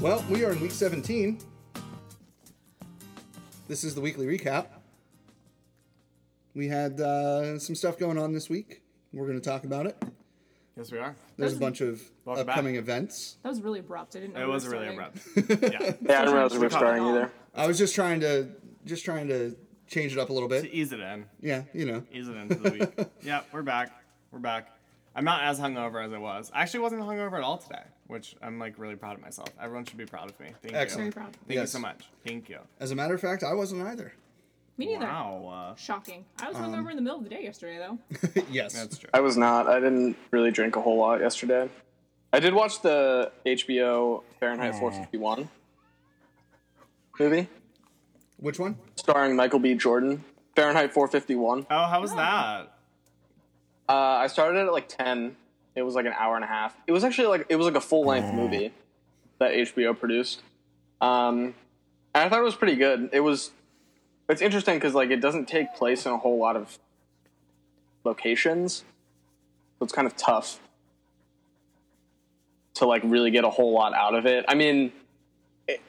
Well, we are in week 17. This is the weekly recap. We had uh, some stuff going on this week. We're going to talk about it. Yes, we are. There's a bunch of Welcome back. upcoming events. That was really abrupt. I didn't know. It we was were really starting. abrupt. Yeah. Yeah, I didn't realize we were starting either. I was just trying to just trying to change it up a little to bit. ease it in. Yeah, you know. Ease it into the week. yeah, we're back. We're back. I'm not as hungover as I was. I actually wasn't hungover at all today, which I'm like really proud of myself. Everyone should be proud of me. Thank Excellent. Very you. proud. Thank you so much. Thank you. As a matter of fact, I wasn't either. Me neither. Wow. Uh, Shocking. I was Um, hungover in the middle of the day yesterday, though. yes. that's true. I was not. I didn't really drink a whole lot yesterday. I did watch the HBO Fahrenheit 451 movie Which one? starring Michael B. Jordan. Fahrenheit 451. Oh, how was that? Uh, I started at like 10. It was like an hour and a half. It was actually like it was like a full length movie that HBO produced. Um, and I thought it was pretty good. It was. It's interesting because like it doesn't take place in a whole lot of locations, so it's kind of tough to like really get a whole lot out of it. I mean, it,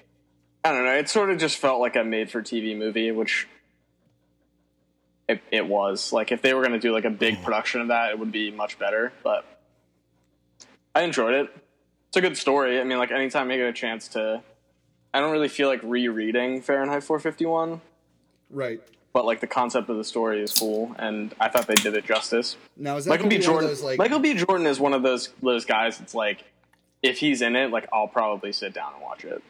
I don't know. It sort of just felt like a made-for-TV movie, which it, it was. Like if they were going to do like a big production of that, it would be much better. But I enjoyed it. It's a good story. I mean, like anytime I get a chance to, I don't really feel like rereading Fahrenheit 451, Right. but like the concept of the story is cool, and I thought they did it justice. Now is that Michael B. be one of Jordan. those, like Michael B. Jordan is one of those those guys. It's like if he's in it, like I'll probably sit down and watch it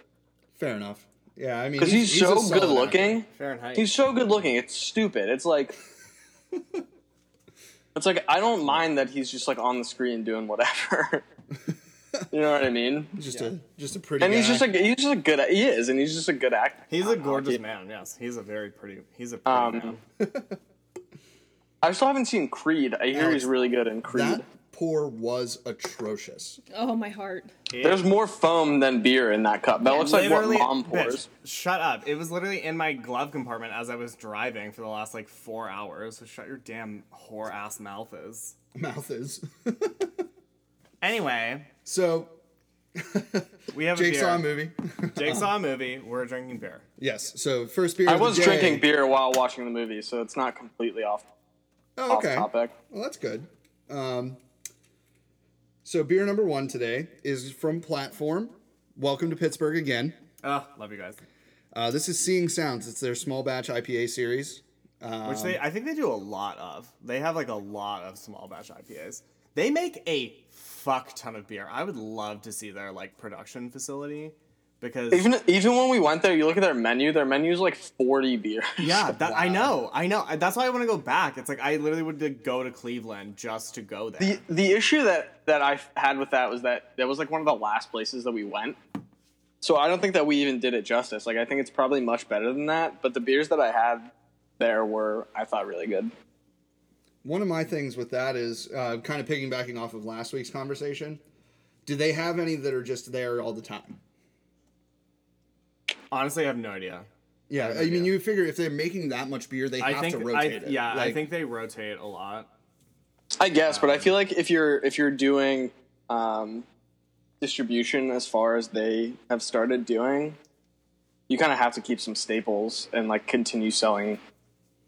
fair enough. Yeah, I mean because he's, a so good looking. actor. Fahrenheit. He's so good looking. It's stupid. It's like it's like I don't mind that he's just like on the screen doing whatever. you know what I mean? Just a just a pretty And he's just a he's just a good he is, and he's just a good actor. He's a gorgeous he- man. Yes, he's a very pretty. He's a pretty Um, man. I still haven't seen Creed. I hear Alex, he's really good in Creed. that pour was atrocious. Oh, my heart. There's more foam than beer in that cup. That looks like what mom bitch, pours. shut up. It was literally in my glove compartment as I was driving for the last like four hours. So shut your damn whore ass mouth is. Mouth is. Anyway, so we have Jake a beer. saw a movie. Jake saw a movie. We're drinking beer. yes. So first beer. I of the was day. drinking beer while watching the movie, so it's not completely off Oh, off okay. topic. Well, that's good. Um, so beer number one today is from Platform. Welcome to Pittsburgh again. Oh, love you guys. Uh, this is Seeing Sounds. It's their small batch IPA series. Um, Which they, I think they do a lot of. They have like a lot of small batch IPAs. They make a fuck ton of beer. I would love to see their like production facility because Even even when we went there, you look at their menu. Their menu is like forty beers. yeah, that I know, I know. That's why I want to go back. It's like I literally would go to Cleveland just to go there. The the issue that that I had with that was that that was like one of the last places that we went. So I don't think that we even did it justice. Like I think it's probably much better than that. But the beers that I had there were I thought really good. one of my things with that is uh, kind of piggybacking off of last week's conversation. Do they have any that are just there all the time? Honestly, I have no idea. Yeah, I mean, you figure if they're making that much beer, they I have think to I, rotate it. yeah, I think they rotate a lot. I guess, but I feel like if you're if you're doing um, distribution as far as they have started doing, you kind of have to keep some staples and like continue selling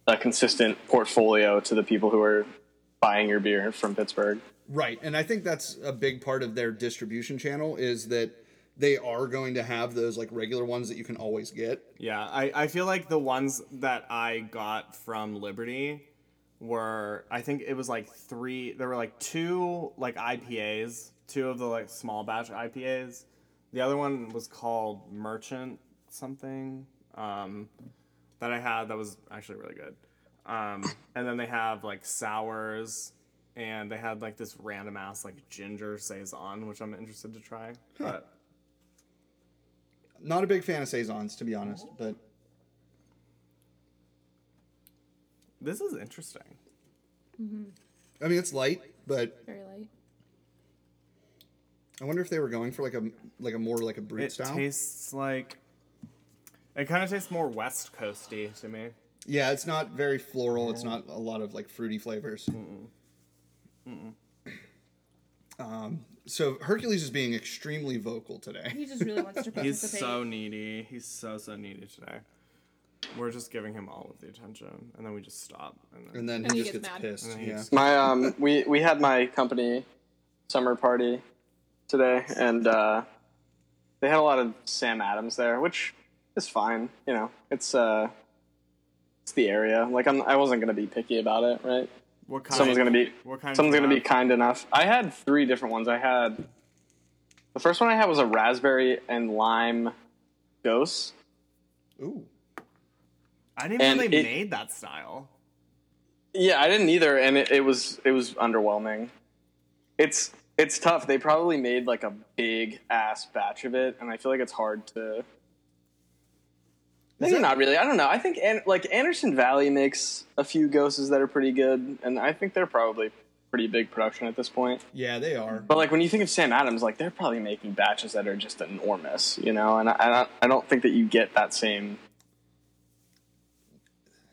a consistent portfolio to the people who are buying your beer from Pittsburgh. Right, and I think that's a big part of their distribution channel is that they are going to have those like regular ones that you can always get. Yeah, I, I feel like the ones that I got from Liberty were I think it was like three there were like two like IPAs, two of the like small batch IPAs. The other one was called Merchant something. Um that I had that was actually really good. Um and then they have like sours and they had like this random ass like ginger saison, which I'm interested to try. But Not a big fan of saisons, to be honest, but this is interesting. Mm-hmm. I mean it's light. But Very light. I wonder if they were going for like a like a more like a brut It style. It tastes like. It kind of tastes more West Coasty to me. yeah, it's not very floral. It's not a lot of like fruity flavors. Um, So Hercules is being extremely vocal today. He just really wants to participate. He's so needy. He's so so needy today. We're just giving him all of the attention, and then we just stop. And then, And then And he he just gets gets, pissed. And Yeah. gets- My um, we we had my company summer party today, and uh, they had a lot of Sam Adams there, which is fine. You know, it's uh, it's the area. Like I'm, I wasn't gonna be picky about it, right? What kind? Someone's gonna be What kind? someone's gonna be kind enough. I had three different ones. I had the first one I had was a raspberry and lime gose. Ooh. I didn't even know they it- made that style. Yeah, I didn't either, and it, it was it was underwhelming. It's it's tough. They probably made like a big ass batch of it, and I feel like it's hard to. Maybe that- not really. I don't know. I think An- like Anderson Valley makes a few goses that are pretty good, and I think they're probably pretty big production at this point. Yeah, they are. But like when you think of Sam Adams, like they're probably making batches that are just enormous, you know. And I, I don't I don't think that you get that same.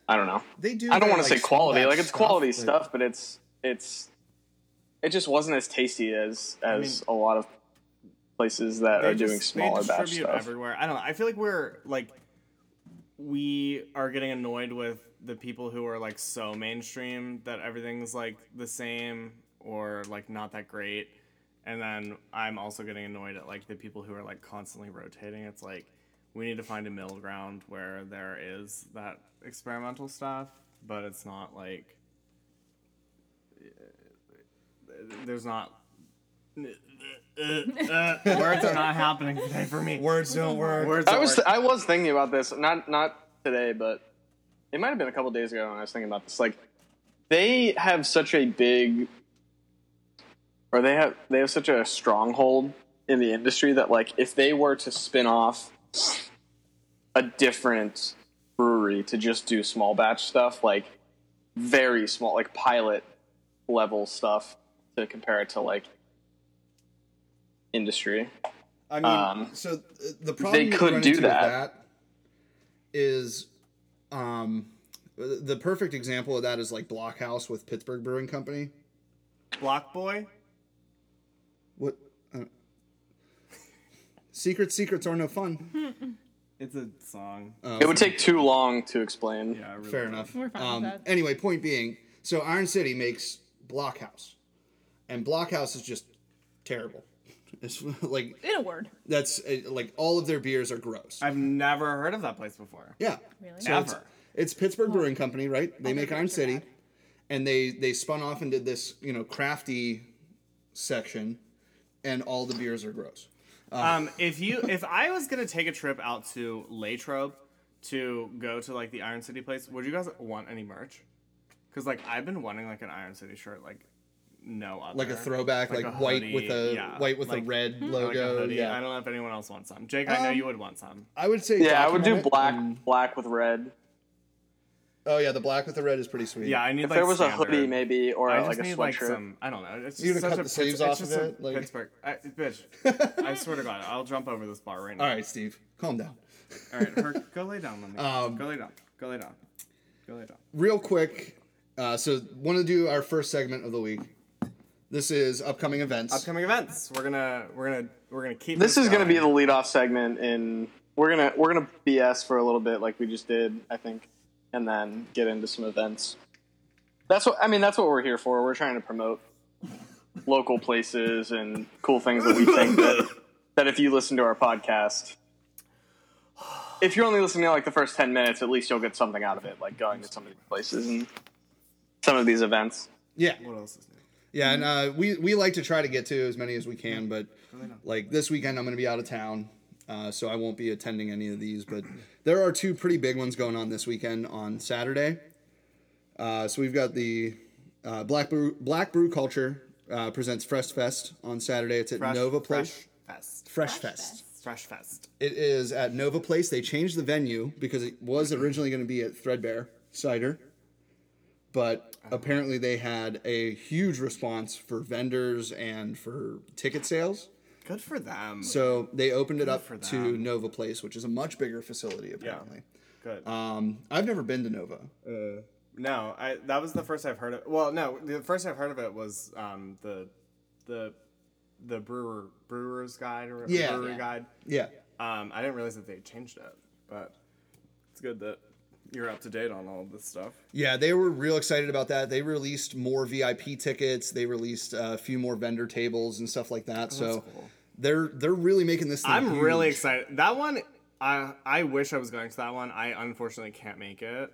I don't know. They do. I don't want to like, say quality. Like it's quality but- stuff, but it's it's it just wasn't as tasty as as a lot of places that are doing smaller batch stuff. everywhere. I don't know. I feel like we're like we are getting annoyed with the people who are like so mainstream that everything's like the same or like not that great. And then I'm also getting annoyed at like the people who are like constantly rotating. It's like we need to find a middle ground where there is that experimental stuff, but it's not like there's not Uh, uh, uh. words are not happening today for me. Words don't work. Words I don't was work. I was thinking about this not not today, but it might have been a couple days ago when I was thinking about this. Like they have such a big or they have they have such a stronghold in the industry that like if they were to spin off a different brewery to just do small batch stuff, like very small, like pilot level stuff to compare it to like industry. I mean, Um, so the problem you could do that. that is, um, the the perfect example of that is like Blockhouse with Pittsburgh Brewing Company. Block Boy. What? Uh, secret secrets are no fun. It's a song. It would take too long to explain. Yeah, really Fair enough. We're fine with um, that. Anyway, point being, so Iron City makes Blockhouse, and Blockhouse is just terrible. It's like In a word. that's uh, like all of their beers are gross. I've never heard of that place before. Yeah. Really? So it's, it's Pittsburgh Brewing Company, right? They All make Iron City, bad. and they they spun off and did this you know crafty section, and all the beers are gross. Um, if you, if I was gonna take a trip out to Latrobe to go to like the Iron City place, would you guys want any merch? Because like I've been wanting like an Iron City shirt, like no other. Like a throwback, like, a white hoodie, with a yeah, white with like- a red or like a logo. yeah, I don't know if anyone else wants some. Jake, I know Um, you would want some. I would say Yeah, I would do black and- black with red. oh yeah, the black with the red is pretty sweet. Yeah, I need If like there was a hoodie, maybe, or I a, just like a need like sweatshirt. some. I don't know. It's You just gonna such cut a the sleeves off of it? Like- Pittsburgh. I, bitch, I swear to God, I'll jump over this bar right now. All right, Steve, calm down. All right, her, go lay down on me. Um, go lay down. Go lay down. Go lay down. Real quick, uh, so want to do our first segment of the week. This is upcoming events. Upcoming events. We're gonna we're gonna we're gonna keep. This is going to be the going. lead off segment, and we're gonna we're gonna BS for a little bit, like we just did, I think, and then get into some events. That's what I mean. That's what we're here for. We're trying to promote local places and cool things that we think that that if you listen to our podcast, if you're only listening to like the first ten minutes, at least you'll get something out of it, like going to some of these places and some of these events. yeah, What else is new? Yeah, and uh, we we like to try to get to as many as we can, but like this weekend I'm going to be out of town, uh, so I won't be attending any of these. But there are two pretty big ones going on this weekend on Saturday. Uh, so we've got the uh, Black Brew Black Brew Culture uh, presents Fresh Fest on Saturday. It's at Fresh, Nova Fresh Place. Fest. Fresh, Fresh Fest. Fest. Fresh Fest. It is at Nova Place. They changed the venue because it was originally going to be at Threadbare Cider, but apparently they had a huge response for vendors and for ticket sales. Good for them. So they opened it up for to. Nova Place, which is a much bigger facility apparently. Good. Um, I've never been to Nova. Uh, no, I that was the first I've heard of. Well, no, the first I've heard of it was um the the the brewer brewer's guide or Yeah. brewery Yeah. guide. Yeah. Um, I didn't realize that they changed it, but it's good that you're up to date on all of this stuff. Yeah, they were real excited about that. They released more VIP tickets. They released uh, a few more vendor tables and stuff like that. so Oh, that's cool. they're they're really making this. Thing I'm really excited. That one, I I wish I was going to that one. I unfortunately can't make it,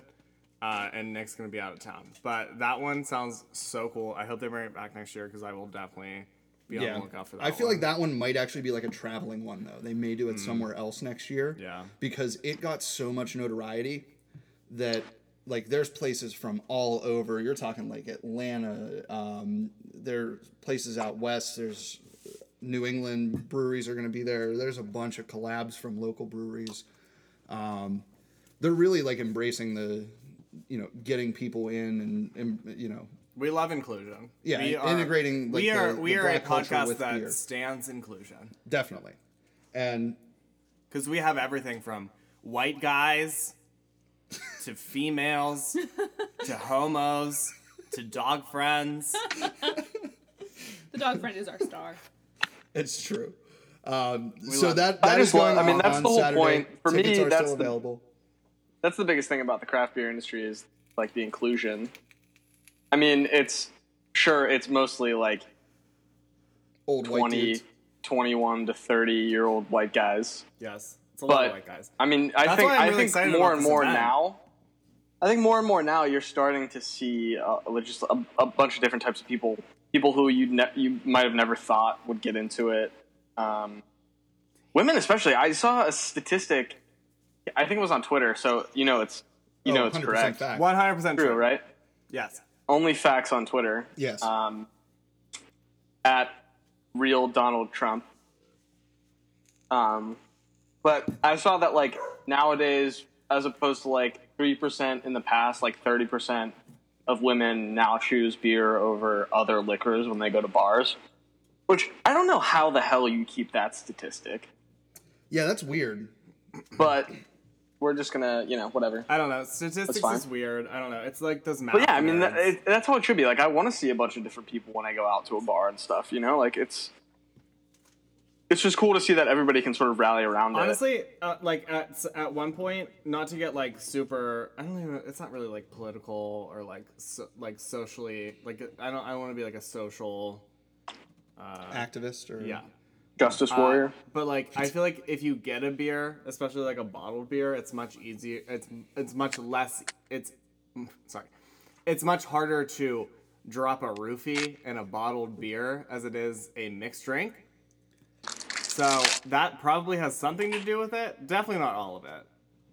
uh, and Nick's gonna be out of town. But that one sounds so cool. I hope they bring it back next year because I will definitely be on the lookout for that. I feel one. like that one might actually be like a traveling one though. They may do it somewhere else next year. Yeah. because it got so much notoriety that like there's places from all over. You're talking like Atlanta. Um, there are places out west. There's New England breweries are going to be there. There's a bunch of collabs from local breweries. Um, they're really like embracing the, you know, getting people in and, and you know, We love inclusion. Yeah, we integrating, like, we are the- we the are a podcast that beer. stands inclusion definitely. And because we have everything from white guys to females to homos to dog friends. The dog friend is our star. It's true. Um, so love that I that is just love- going I mean, that's on the whole Saturday. point. For me, Tickets are that's still the- available. that's the biggest thing about the craft beer industry is like the inclusion. I mean, it's sure it's mostly like Old white 20, dudes. 21 to 30 year old white guys. Yes, it's a lot But of white guys. I mean, I That's think why I'm really think more and more event. now. I think more and more now you're starting to see uh, just a, a bunch of different types of people. People who you ne- you might have never thought would get into it. Um, women, especially. I saw a statistic. I think it was on Twitter. So you know it's you Oh, know it's 100% correct. One hundred percent True, right? Yes. Only facts on Twitter. Yes. Um, at real Donald Trump. Um, but I saw that like nowadays, as opposed to like three percent in the past, like thirty percent of women now choose beer over other liquors when they go to bars. Which I don't know how the hell you keep that statistic, yeah, that's weird. but we're just gonna, you know, whatever. I don't know. Statistics is weird. I don't know. It's like those math. But yeah, I mean, that, it, that's how it should be. Like, I want to see a bunch of different people when I go out to a bar and stuff. You know, like it's it's just cool to see that everybody can sort of rally around it. Honestly, uh, like at at one point, not to get like super. I don't even. It's not really like political or like so, like socially. Like I don't. I want to be like a social. Activist or Yeah. Justice Uh, Warrior. but like, I feel like if you get a beer, especially like a bottled beer, it's much easier. It's it's much less. It's sorry, it's much harder to drop a roofie in a bottled beer as it is a mixed drink. So that probably has something to do with it. Definitely not all of it,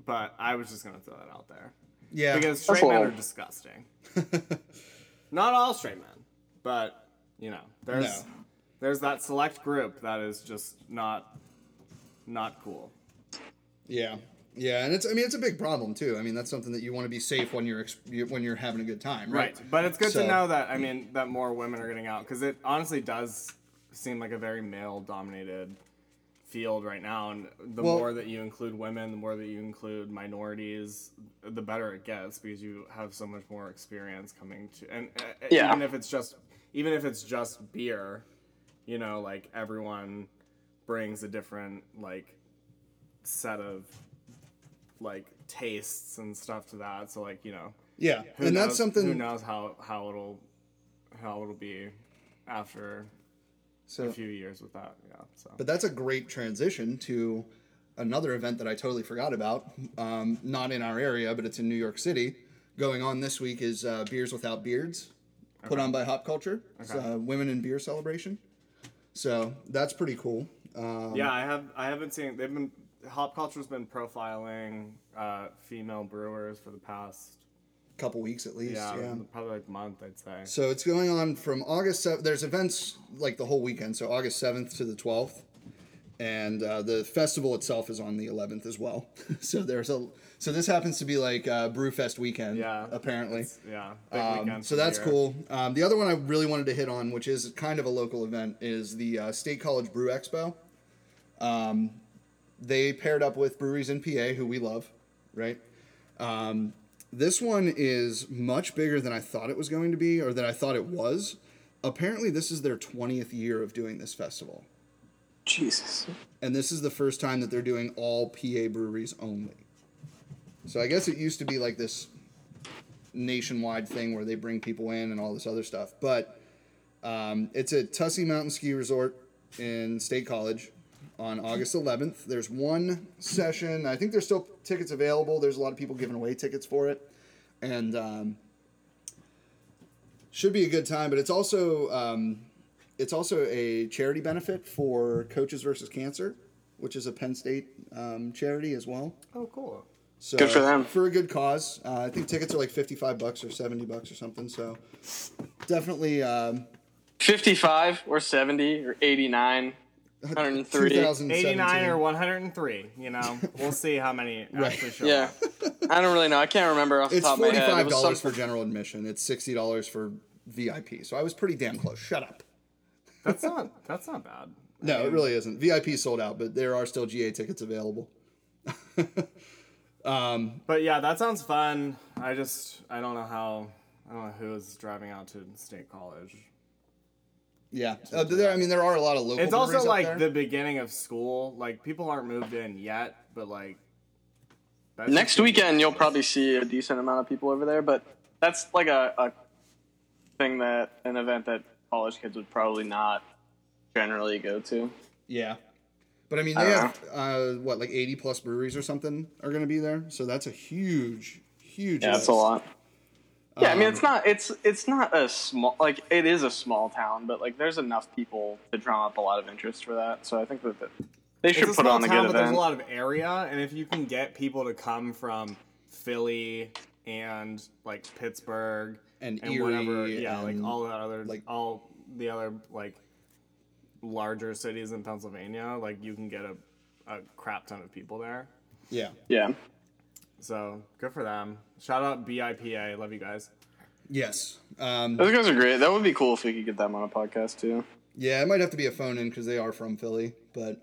but I was just gonna throw that out there yeah. because straight men are disgusting. not all straight men, but you know, there's No. there's that select group that is just not not cool. yeah. Yeah, and it's I mean it's a big problem too. I mean that's something that you want to be safe when you're when you're having a good time, right? Right, but it's good So- to know that I mean that more women are getting out because it honestly does seem like a very male-dominated field right now, and the Well- more that you include women, the more that you include minorities, the better it gets because you have so much more experience coming to, and uh, Yeah. even if it's just even if it's just beer, you know, like everyone brings a different like set of like tastes and stuff to that. So like you know, Yeah, and knows, that's something. Who knows how how it'll how it'll be after so, a few years with that? Yeah. So But that's a great transition to another event that I totally forgot about. Um, not in our area, but it's in New York City. Going on this week is uh, Beers Without Beards, put on by Hop Culture. It's a women in beer celebration. So that's pretty cool. Um, yeah, I have I haven't seen they've been Hop Culture's been profiling uh, female brewers for the past couple weeks at least. yeah, yeah. probably like month I'd say. So it's going on from August 7th. There's events like the whole weekend, so August 7th to the 12th. And uh, the festival itself is on the 11th as well. so there's a so this happens to be like uh, Brewfest weekend, Yeah, apparently. Yeah, big Um, so that's cool. Um, the other one I really wanted to hit on, which is kind of a local event, is the uh, State College Brew Expo. Um, they paired up with breweries in PA, who we love, right? Um, this one is much bigger than I thought it was going to be, or that I thought it was. apparently this is their 20th year of doing this festival. Jesus. And this is the first time that they're doing all PA breweries only. So I guess it used to be like this nationwide thing where they bring people in and all this other stuff. But um, it's at Tussey Mountain Ski Resort in State College on August 11th. There's one session. I think there's still tickets available. There's a lot of people giving away tickets for it. And um, should be a good time. But it's also um, it's also a charity benefit for Coaches versus Cancer, which is a Penn State um, charity as well. Oh, cool. So Good for them. For a good cause. Uh, I think tickets are like fifty-five bucks or seventy bucks or something. So definitely um, 55 or 70 or 89, 103. 89 or 103. You know, we'll see how many actually show Yeah. up. I don't really know. I can't remember off the It's top of my head. It forty-five was dollars some- for general admission. It's sixty dollars for VIP. So I was pretty damn close. Shut up. That's not that's not bad. No, it really isn't. VIP sold out, but there are still GA tickets available. Um, but yeah, that sounds fun. I just I don't know how I don't know who's driving out to State College. Yeah, uh, there. I mean, there are a lot of local. It's also breweries like there. the beginning of school. Like people aren't moved in yet, but like that's Next weekend, you'll probably see a decent amount of people over there, but that's like a, a thing that an event that college kids would probably not generally go to. Yeah. But I mean, I they don't have uh, what like eighty plus breweries or something are going to be there, so that's a huge, huge. Yeah, list. that's a lot. Yeah, I mean Um, it's not it's it's not a small like it is a small town, but like there's enough people to drum up a lot of interest for that. So I think that that they should It's a put small on a town, good but there's a lot of area, and if you can get people to come from Philly and like Pittsburgh And whatever, Erie yeah, like all the other like- like all the other like larger cities in Pennsylvania, like you can get a, a crap ton of people there. Yeah. yeah. So good for them. Shout out BIPA. Love you guys. Yes. Um, Those guys are great. That would be cool if we could get them on a podcast too. yeah, it might have to be a phone in because they are from Philly, but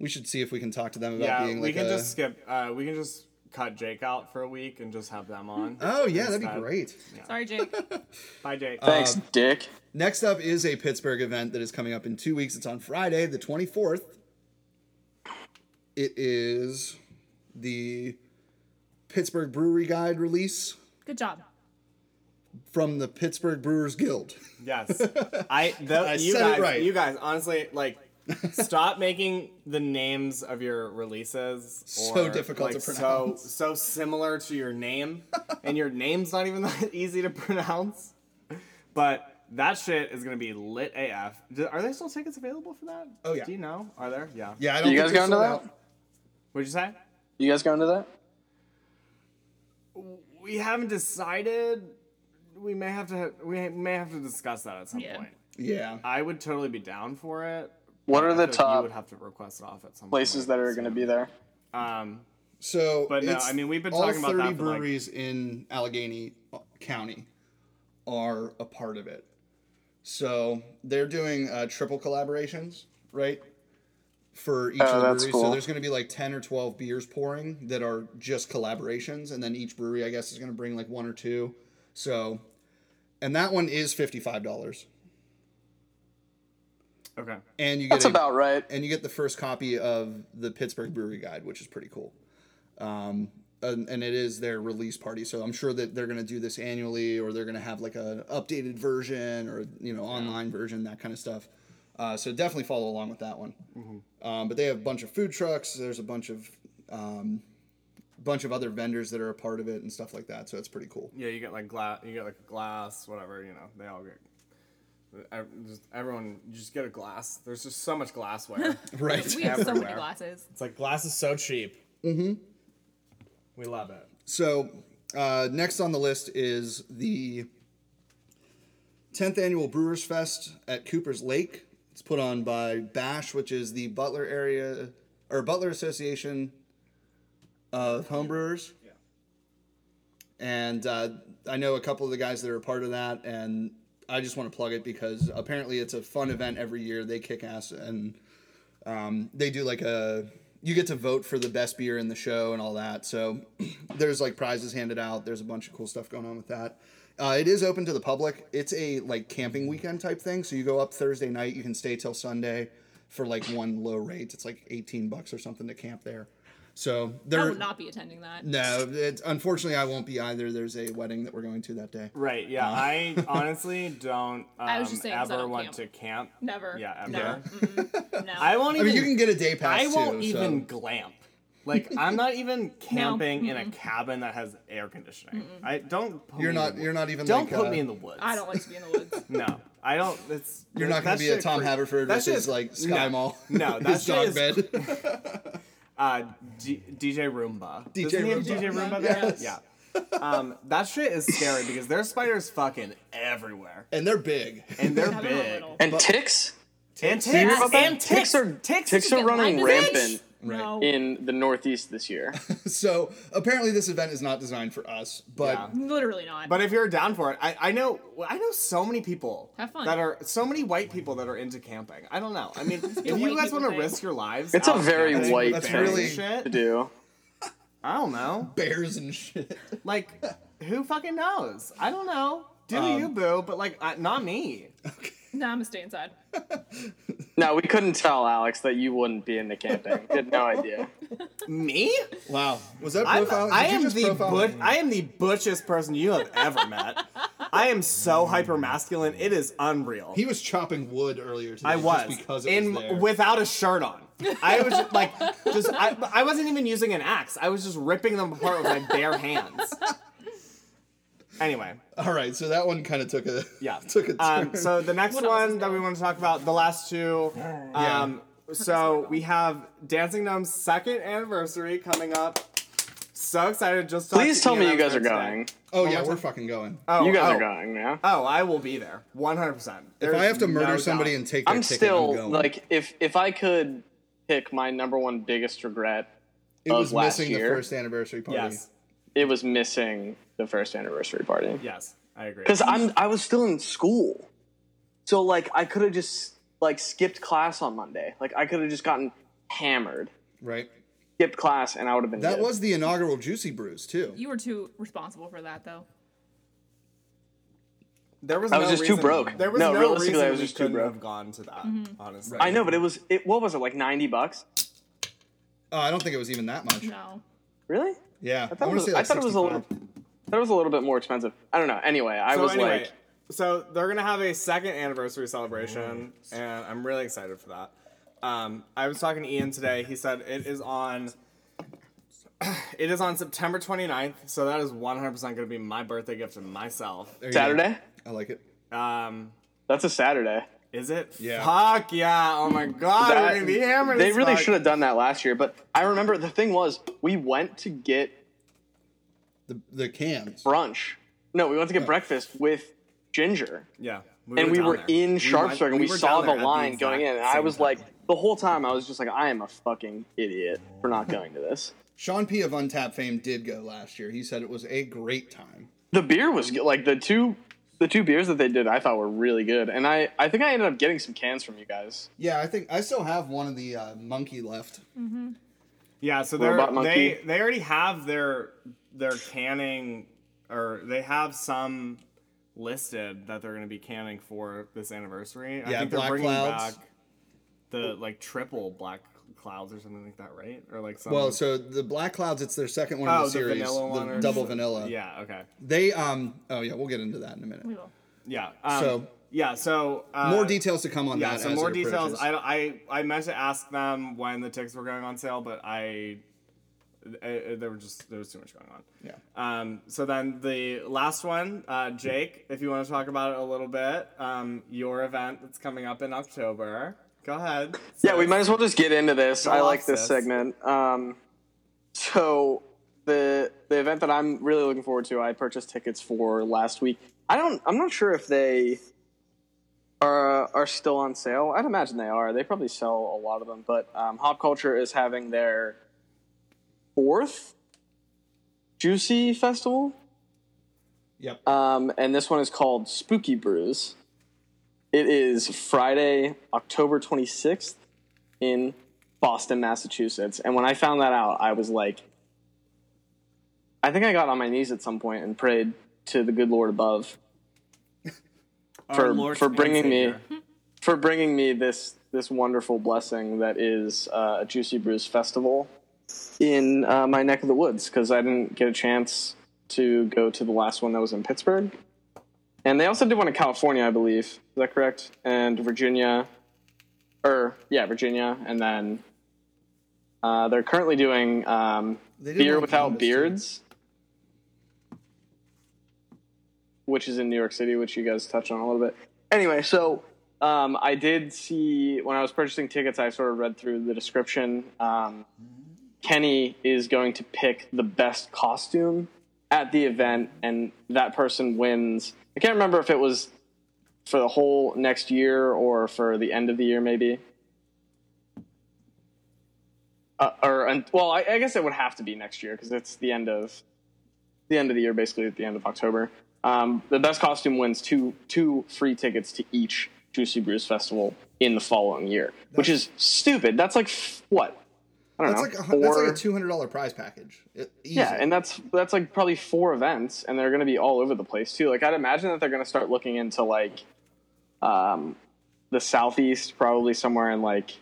we should see if we can talk to them about yeah, being we can a. just skip. Uh, we can just cut Jake out for a week and just have them on. Oh yeah, that'd be instead. great. Sorry, Jake. Bye, Jake. Thanks, Um, Dick. Next up is a Pittsburgh event that is coming up in two weeks. It's on Friday, the 24th. It is the Pittsburgh Brewery Guide release Good job. from the Pittsburgh Brewers Guild. Yes, I. The, I you said it guys, right. you guys, honestly, like, stop making the names of your releases So or, difficult to pronounce. So so similar to your name, and your name's not even that easy to pronounce. But that shit is gonna be lit AF. Do- Are there still tickets available for that? Oh, yeah. Do you know? Are there? Yeah. Yeah, I don't You think guys going to sold that? out. What'd you say? You guys going to that? We haven't decided. We may have to. We may have to discuss that at some Yeah. point. Yeah. I would totally be down for it. What are the top You would have to request it off at some places point, that are going to be there? Um, So, But no, I mean, we've been talking about 30 that for, like- breweries in Allegheny County are a part of it. So they're doing uh, triple collaborations, right? For each Oh, of the breweries. cool. So there's going to be like 10 or 12 beers pouring that are just collaborations. And then each brewery, I guess, is going to bring like one or two. So, and that one is $55. okay. And you get That's a- about right. and you get the first copy of the Pittsburgh Brewery Guide, which is pretty cool. Um, and, and it is their release party, so I'm sure that they're going to do this annually, or they're going to have like an updated version, or you know, online version, that kind of stuff. Uh, so definitely follow along with that one. Um, but they have a bunch of food trucks. There's a bunch of um, bunch of other vendors that are a part of it and stuff like that. So it's pretty cool. Yeah, you get like glass. You get like glass, whatever. You know, they all get. everyone, just get a glass. There's just so much glassware. Right. We have so many glasses. it's like glass is so cheap. Mm-hmm. We love it. So, uh, next on the list is the 10th annual Brewers Fest at Cooper's Lake. It's put on by Bash, which is the Butler area or Butler Association of Homebrewers. Yeah. And uh, I know a couple of the guys that are a part of that, and I just want to plug it because apparently it's a fun event every year. They kick ass, and um, they do like a you get to vote for the best beer in the show and all that. So there's like prizes handed out. There's a bunch of cool stuff going on with that. Uh, it is open to the public. It's a like camping weekend type thing. So you go up Thursday night, you can stay till Sunday for like one low rate. It's like 18 bucks or something to camp there. So I there. will not be attending that. No, it's, unfortunately, I won't be either. There's a wedding that we're going to that day. Right. Yeah. I honestly don't um, I was just saying 'cause I ever don't want camp. to camp. Never. Yeah. Ever. Never. Mm-mm. No. I won't Even, I even. mean, you can get a day pass I won't too. even so. glamp. Like I'm not even camping in a cabin that has air conditioning. I don't. Put You're me in not. the You're not even. Don't like, put uh, me in the woods. I don't like to be in the woods. No, I don't. It's. You're not gonna be a Tom cre- Haverford that shit versus is- like Sky no, Mall. No, that his dog is- bed. Uh, D- DJ Roomba. DJ Doesn't he have Roomba. DJ Roomba there? Yeah. Um, that shit is scary because there's spiders fucking everywhere, and they're big. and they're Yeah, they're not big. And ticks? And Do you ticks, and ticks, are ticks, ticks are running light rampant No. in the Northeast this year. So apparently, this event is not designed for us. But Yeah. Literally not. But if you're down for it, I, I know I know so many people Have fun. that are so many white people that are into camping. I don't know. I mean, if you guys want to risk your lives, It's a very camping white with That's bears and really- to shit. do. I don't know. bears and shit. Like, who fucking knows? I don't know. Do Um, you, boo? But like, uh, not me. nah, I'm gonna stay inside. No, we couldn't tell Alex that you wouldn't be into camping. We had no idea. Me? Wow, was that I'm, profile? I am the profile but. I am the butchest person you have ever met. I am so mm. hyper masculine. It is unreal. He was chopping wood earlier today. I was just because it in was there. without a shirt on. I was just, like just I, I wasn't even using an axe. I was just ripping them apart with my bare hands. Anyway, All right, so that one kind of took a yeah. took a turn. Um, so the next What one that we want to talk about, the last two. Um, so we have Dancing Gnome's second anniversary coming up. So excited! Just talked Please to tell me you guys are today. going. oh yeah, we're fucking going. Oh, You guys oh. are going, yeah? Oh, I will be there, one hundred percent. if I have to murder somebody and take their I'm ticket, still I'm going. like if if I could pick my number one biggest regret, it was last missing year. the first anniversary party. yes, it was missing the first anniversary party. yes, I agree. Because I'm I was still in school, so like I could have just like skipped class on Monday. Like I could have just gotten hammered, Right. skipped class, and I would have been. That good. was the inaugural Juicy Brews too. You were too responsible for that, though. There was I was no just too broke. There was No, no, realistically, reason I was just too couldn't broke. have gone to that. Mm-hmm. Honestly, I know, but it was it. What was it like? Ninety bucks? Oh, I don't think it was even that much. No. Really? Yeah, I thought, it was, say I like thought it was a little. 65. I thought it was a little bit more expensive. I don't know. Anyway, I So was anyway, like, so they're gonna have a second anniversary celebration, and I'm really excited for that. Um, I was talking to Ian today. He said it is on. It is on September 29th, so that is 100% going to be my birthday gift to myself. There you go. Saturday. I like it. Um, That's a Saturday. is it? Yeah. Fuck yeah! Oh my god, That- we're gonna be hammered. They as really fuck. should have done that last year, but I remember the thing was we went to get The the cans. brunch. No, we went to get breakfast with Ginger, Yeah, and we were there. in went- Sharpsburg, and we, were saw the line exact going in, and I was time. like, the whole time I was just like, I am a fucking idiot for not going to this. Sean P of Untappd fame did go last year. He said it was a great time. The beer was good. like the two. The two beers that they did, I thought were really good, and I, I think I ended up getting some cans from you guys. Yeah, I think I still have one of the uh, monkey left. Yeah, so they're, Robot they they already have their their canning, or they have some listed that they're going to be canning for this anniversary. I Yeah, think they're bringing Clouds. back the like triple black clouds or something like that, right? Or like some. Well, so the Black Clouds, it's their second one oh, in the the series, vanilla the one or double something? vanilla. Yeah. Okay. They um oh yeah, we'll get into that in a minute. We will. Yeah. Um, So- yeah. So uh, More details to come on Yeah, that. so as more it details. I, I I meant to ask them when the tickets were going on sale, but I, I there were just there was too much going on. Yeah. Um. So then the last one, uh, Jake, if you want to talk about it a little bit, um, your event that's coming up in October. Go ahead. Yeah, we might as well just get into this. I like this sis. segment. Um, so the the event that I'm really looking forward to, I purchased tickets for last week. I don't. I'm not sure if they are are still on sale. I'd imagine they are. They probably sell a lot of them. But um, Hop Culture is having their fourth Juicy Festival, Yep. um, and this one is called Spooky Brews. It is Friday, October 26th in Boston, Massachusetts. And when I found that out, I was like, I think I got on my knees at some point and prayed to the good Lord above for Lord for bringing me for bringing me this this wonderful blessing that is uh, a Juicy Brews festival in uh, my neck of the woods because I didn't get a chance to go to the last one that was in Pittsburgh, and they also did one in California, I believe. Is that correct? And Virginia, or yeah, Virginia, and then uh, they're currently doing um, beer without Columbus, too. beards. which is in New York City, which you guys touched on a little bit. Anyway, so um, I did see when I was purchasing tickets, I sort of read through the description. Um, Kenny is going to pick the best costume at the event, and that person wins. I can't remember if it was for the whole next year or for the end of the year, maybe. Uh, or and, well, I, I guess it would have to be next year because it's the end of the end of the year, basically at the end of October. Um, the best costume wins two two free tickets to each Juicy Brews festival in the following year, which is stupid. That's like f- what I don't That's know. like a, hun- that's like a two hundred dollar prize package. It- yeah, and that's that's like probably four events, and they're going to be all over the place too. Like I'd imagine that they're going to start looking into like um, the southeast, probably somewhere in like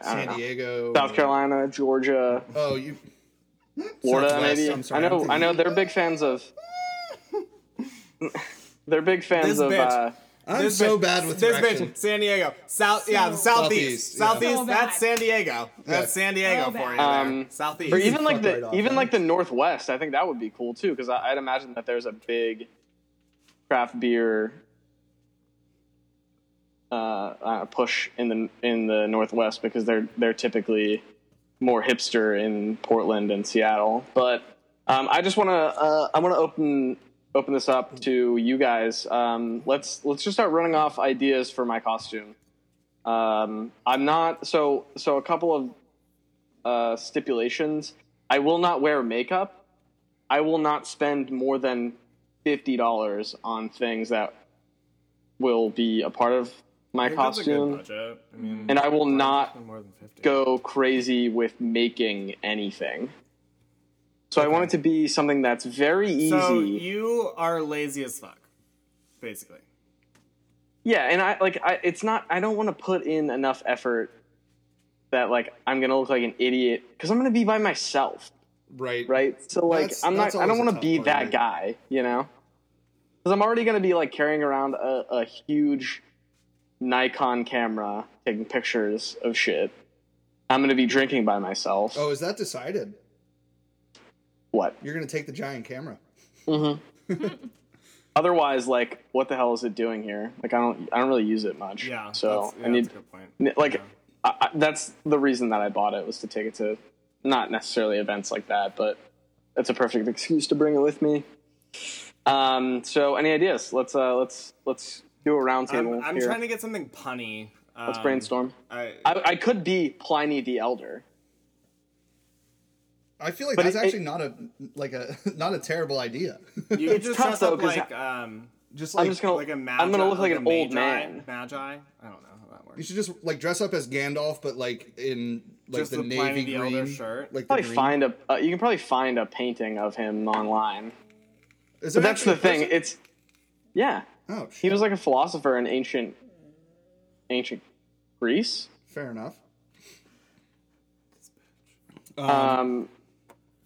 San know, Diego, South Carolina, Georgia, Oh, you Florida, maybe. Sorry, I know. I know they're big fans of. they're big fans This of. Uh, I'm This so bitch- bad with this direction. bitch, San Diego, South, yeah, the southeast, Southeast, yeah. southeast. So that's. San Diego. That's San Diego So for you. bad. there. Um, southeast. or even like the right off, even man. like the Northwest, I think that would be cool too because I'd imagine that there's a big craft beer uh, uh, push in the in the Northwest because they're they're typically more hipster in Portland and Seattle. But um, I just want to uh, I want to open open this up to you guys. Um, let's let's just start running off ideas for my costume. Um, I'm not so so a couple of uh, stipulations. I will not wear makeup. I will not spend more than fifty dollars on things that will be a part of my I think that's a good costume. I mean, and I will not more than 50. go crazy with making anything. So I want it to be something that's very easy. So you are lazy as fuck, basically. Yeah, and I like I it's not I don't want to put in enough effort that like I'm going to look like an idiot cuz I'm going to be by myself, right, right? So like That's- I'm not I don't want to be that right? guy, you know? Cuz I'm already going to be like carrying around a, a huge Nikon camera taking pictures of shit. I'm going to be drinking by myself. Oh, is that decided? What? You're gonna take the giant camera. Otherwise, like, what the hell is it doing here? Like, I don't, I don't really use it much. Yeah. So that's, yeah, I need, that's a good point. like, Yeah. I, I, that's the reason that I bought it was to take it to, not necessarily events like that, but it's a perfect excuse to bring it with me. Um. So, any ideas? Let's, uh, let's, let's do a roundtable I'm, I'm here. trying to get something punny. let's Um, brainstorm. I, I, I could be Pliny the Elder. I feel like But that's it- actually not a like a not a terrible idea. you it's just tough, though, up 'cause like um just I'm like just gonna, like a magi, I'm gonna look like a an old magi, man. Magi. I don't know how that works. you should just like dress up as Gandalf, but like in like Just the, the Pliny navy the green Elder shirt? Like Probably green. find a, uh, you can probably find a painting of him online. Is But that's the thing. person? It's, yeah. oh, shit. He was like a philosopher in ancient ancient Greece. fair enough. Um,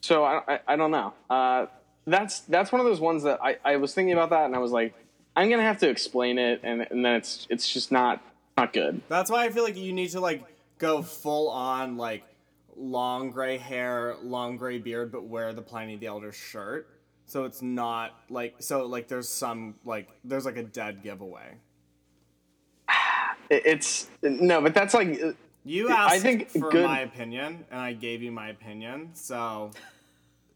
so I, I I don't know. Uh, that's that's one of those ones that I, I was thinking about that and I was like, I'm gonna have to explain it and and then it's it's just not not good. That's why I feel like you need to like go full on like long gray hair, long gray beard, but wear the Pliny the Elder shirt. So it's not like so like there's some like there's like a dead giveaway. It's no, but that's like You I asked think for good- my opinion, and I gave you my opinion. So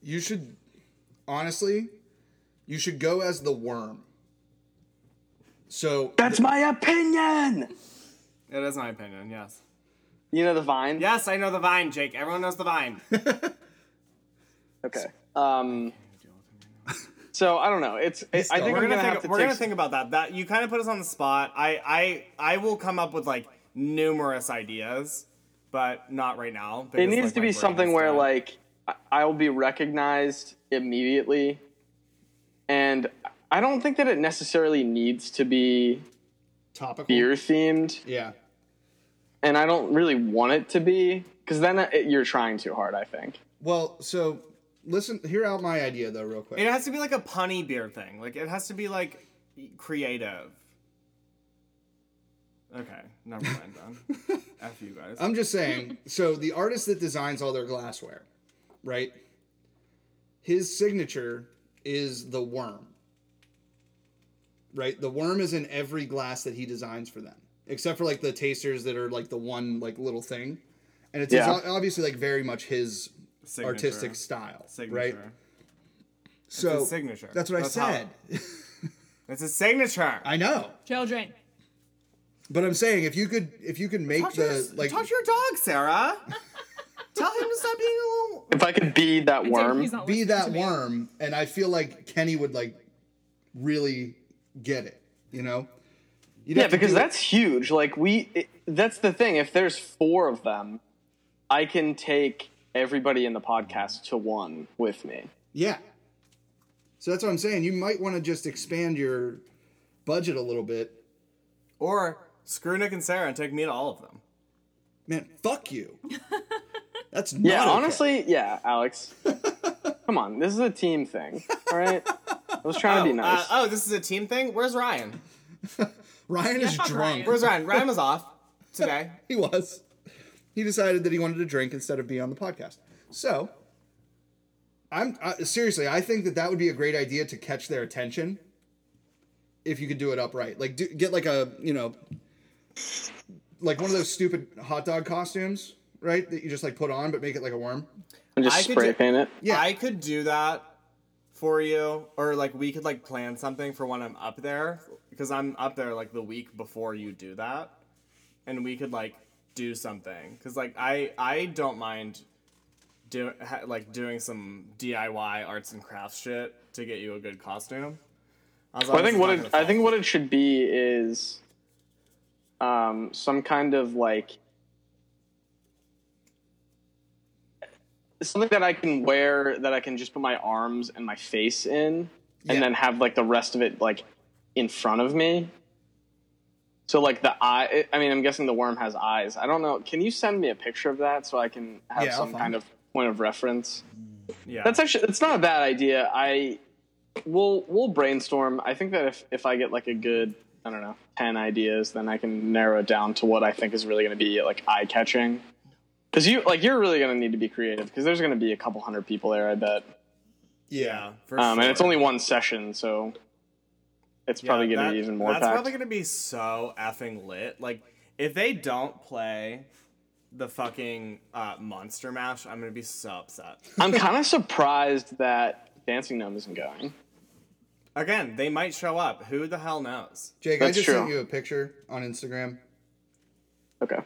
You should honestly, you should go as the worm. So that's my opinion. it is my opinion. Yes. You know the vine. Yes, I know the vine, Jake. Everyone knows the vine. Okay. Um. So I don't know. It's. It, I think we're gonna, gonna think, have to we're take. gonna think about that. That you kind of put us on the spot. I I I will come up with like numerous ideas. but not right now. It needs like, to be something where dead. like I- I will be recognized immediately, and I don't think that it necessarily needs to be Topical. beer themed, Yeah. and I don't really want it to be because then it, you're trying too hard. I think. Well, so listen, hear out my idea though, real quick. It has to be like a punny beer thing. Like it has to be like creative. Okay, never mind then. F you guys. I'm just saying. So the artist that designs all their glassware, right? His signature is the worm. Right? The worm is in every glass that he designs for them, except for like the tasters that are like the one like little thing, and it's Yeah. it's obviously like very much his Signature. artistic style, signature. right? So his signature. That's what That's I how- said. It's a signature. I know, Children. But I'm saying if you could if you could make Talk to, the your, like talk to your dog, Sarah. Tell him to stop being a little. If I could be that worm, be that to me. worm and i feel like kenny would like really get it you know You'd yeah, because do it- that's huge. Like we, it, that's the thing. If there's four of them, I can take everybody in the podcast to one with me. yeah so that's what i'm saying you might want to just expand your budget a little bit Or screw Nick and Sarah and take me to all of them. man fuck you that's not Yeah, okay. honestly, yeah, Alex. Come on, this is a team thing. All right, I was trying to be Oh, nice. uh, oh, this is a team thing. Where's Ryan? ryan is drunk Ryan. Where's Ryan? Ryan was off today. he was he decided that he wanted to drink instead of be on the podcast so i'm uh, seriously i think that that would be a great idea to catch their attention if you could do it upright like do, get like a you know like one of those stupid hot dog costumes right that you just like put on but make it like a worm and I just could spray do- paint it. Yeah. I could do that for you, or like we could like plan something for when I'm up there because I'm up there like the week before you do that, and we could like do something because like I I don't mind do ha, like doing some DIY arts and crafts shit to get you a good costume. Well, I think what it, I think what it should be is um, some kind of like something that I can wear that I can just put my arms and my face in, and Yeah. then have like the rest of it like in front of me. So like the eye, I mean, I'm guessing the worm has eyes. I don't know. Can you send me a picture of that so I can have Yeah, some kind it. of point of reference? yeah. That's actually it's not a bad idea. I we'll we'll brainstorm. I think that if if I get like a good I don't know ten ideas, then I can narrow it down to what I think is really going to be like eye catching. Because you like you're really going to need to be creative because there's going to be a couple hundred people there, I bet. yeah, for Um, and it's only one session, so it's Yeah, probably going to be even more That's packed. probably gonna be so effing lit. Like, if they don't play the fucking uh, Monster Mash, I'm gonna be so upset. I'm kind of surprised that Dancing Gnome isn't going. Again, they might show up. Who the hell knows? jake i just true. sent you a picture on instagram Okay.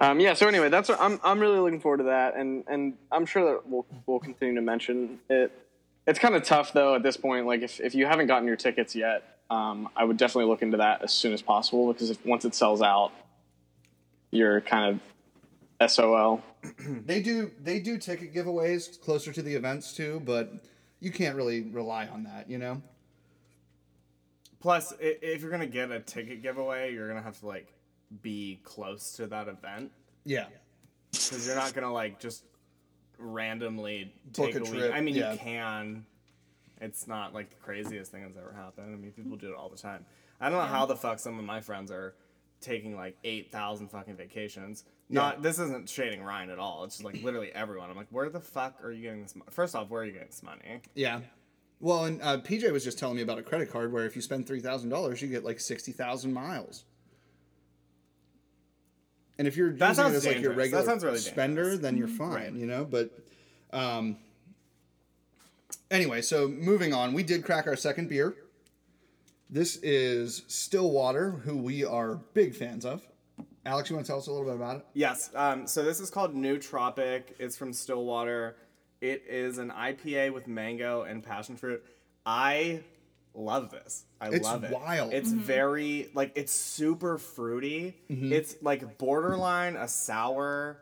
Um, yeah. So anyway, that's what I'm. I'm really looking forward to that, and and I'm sure that we'll we'll continue to mention it. It's kind of tough though at this point. Like if if you haven't gotten your tickets yet, um, I would definitely look into that as soon as possible because if once it sells out, you're kind of SOL. they do they do ticket giveaways closer to the events too but you can't really rely on that you know Plus, if you're gonna get a ticket giveaway, you're gonna have to like be close to that event yeah because you're not gonna like just randomly Book take a a, week. trip, I mean, yeah. you can. It's not like the craziest thing that's ever happened. I mean, people do it all the time. I don't know how the fuck some of my friends are taking like eight thousand fucking vacations. Not this isn't shading Ryan at all. It's just like literally everyone. I'm like, where the fuck are you getting this? Mo- First off, where are you getting this money? Yeah. Well, and uh, PJ was just telling me about a credit card where if you spend three thousand dollars, you get like sixty thousand miles. And if you're That using it as like your regular really spender, dangerous. then you're fine, you know. But um, anyway, so moving on, we did crack our second beer. This is Stillwater, who we are big fans of. Alex, you want to tell us a little bit about it? Yes. Um, so this is called Nutropic. It's from Stillwater. It is an IPA with mango and passion fruit. I love this. I It's love it. It's wild. It's very like it's super fruity. It's like borderline a sour,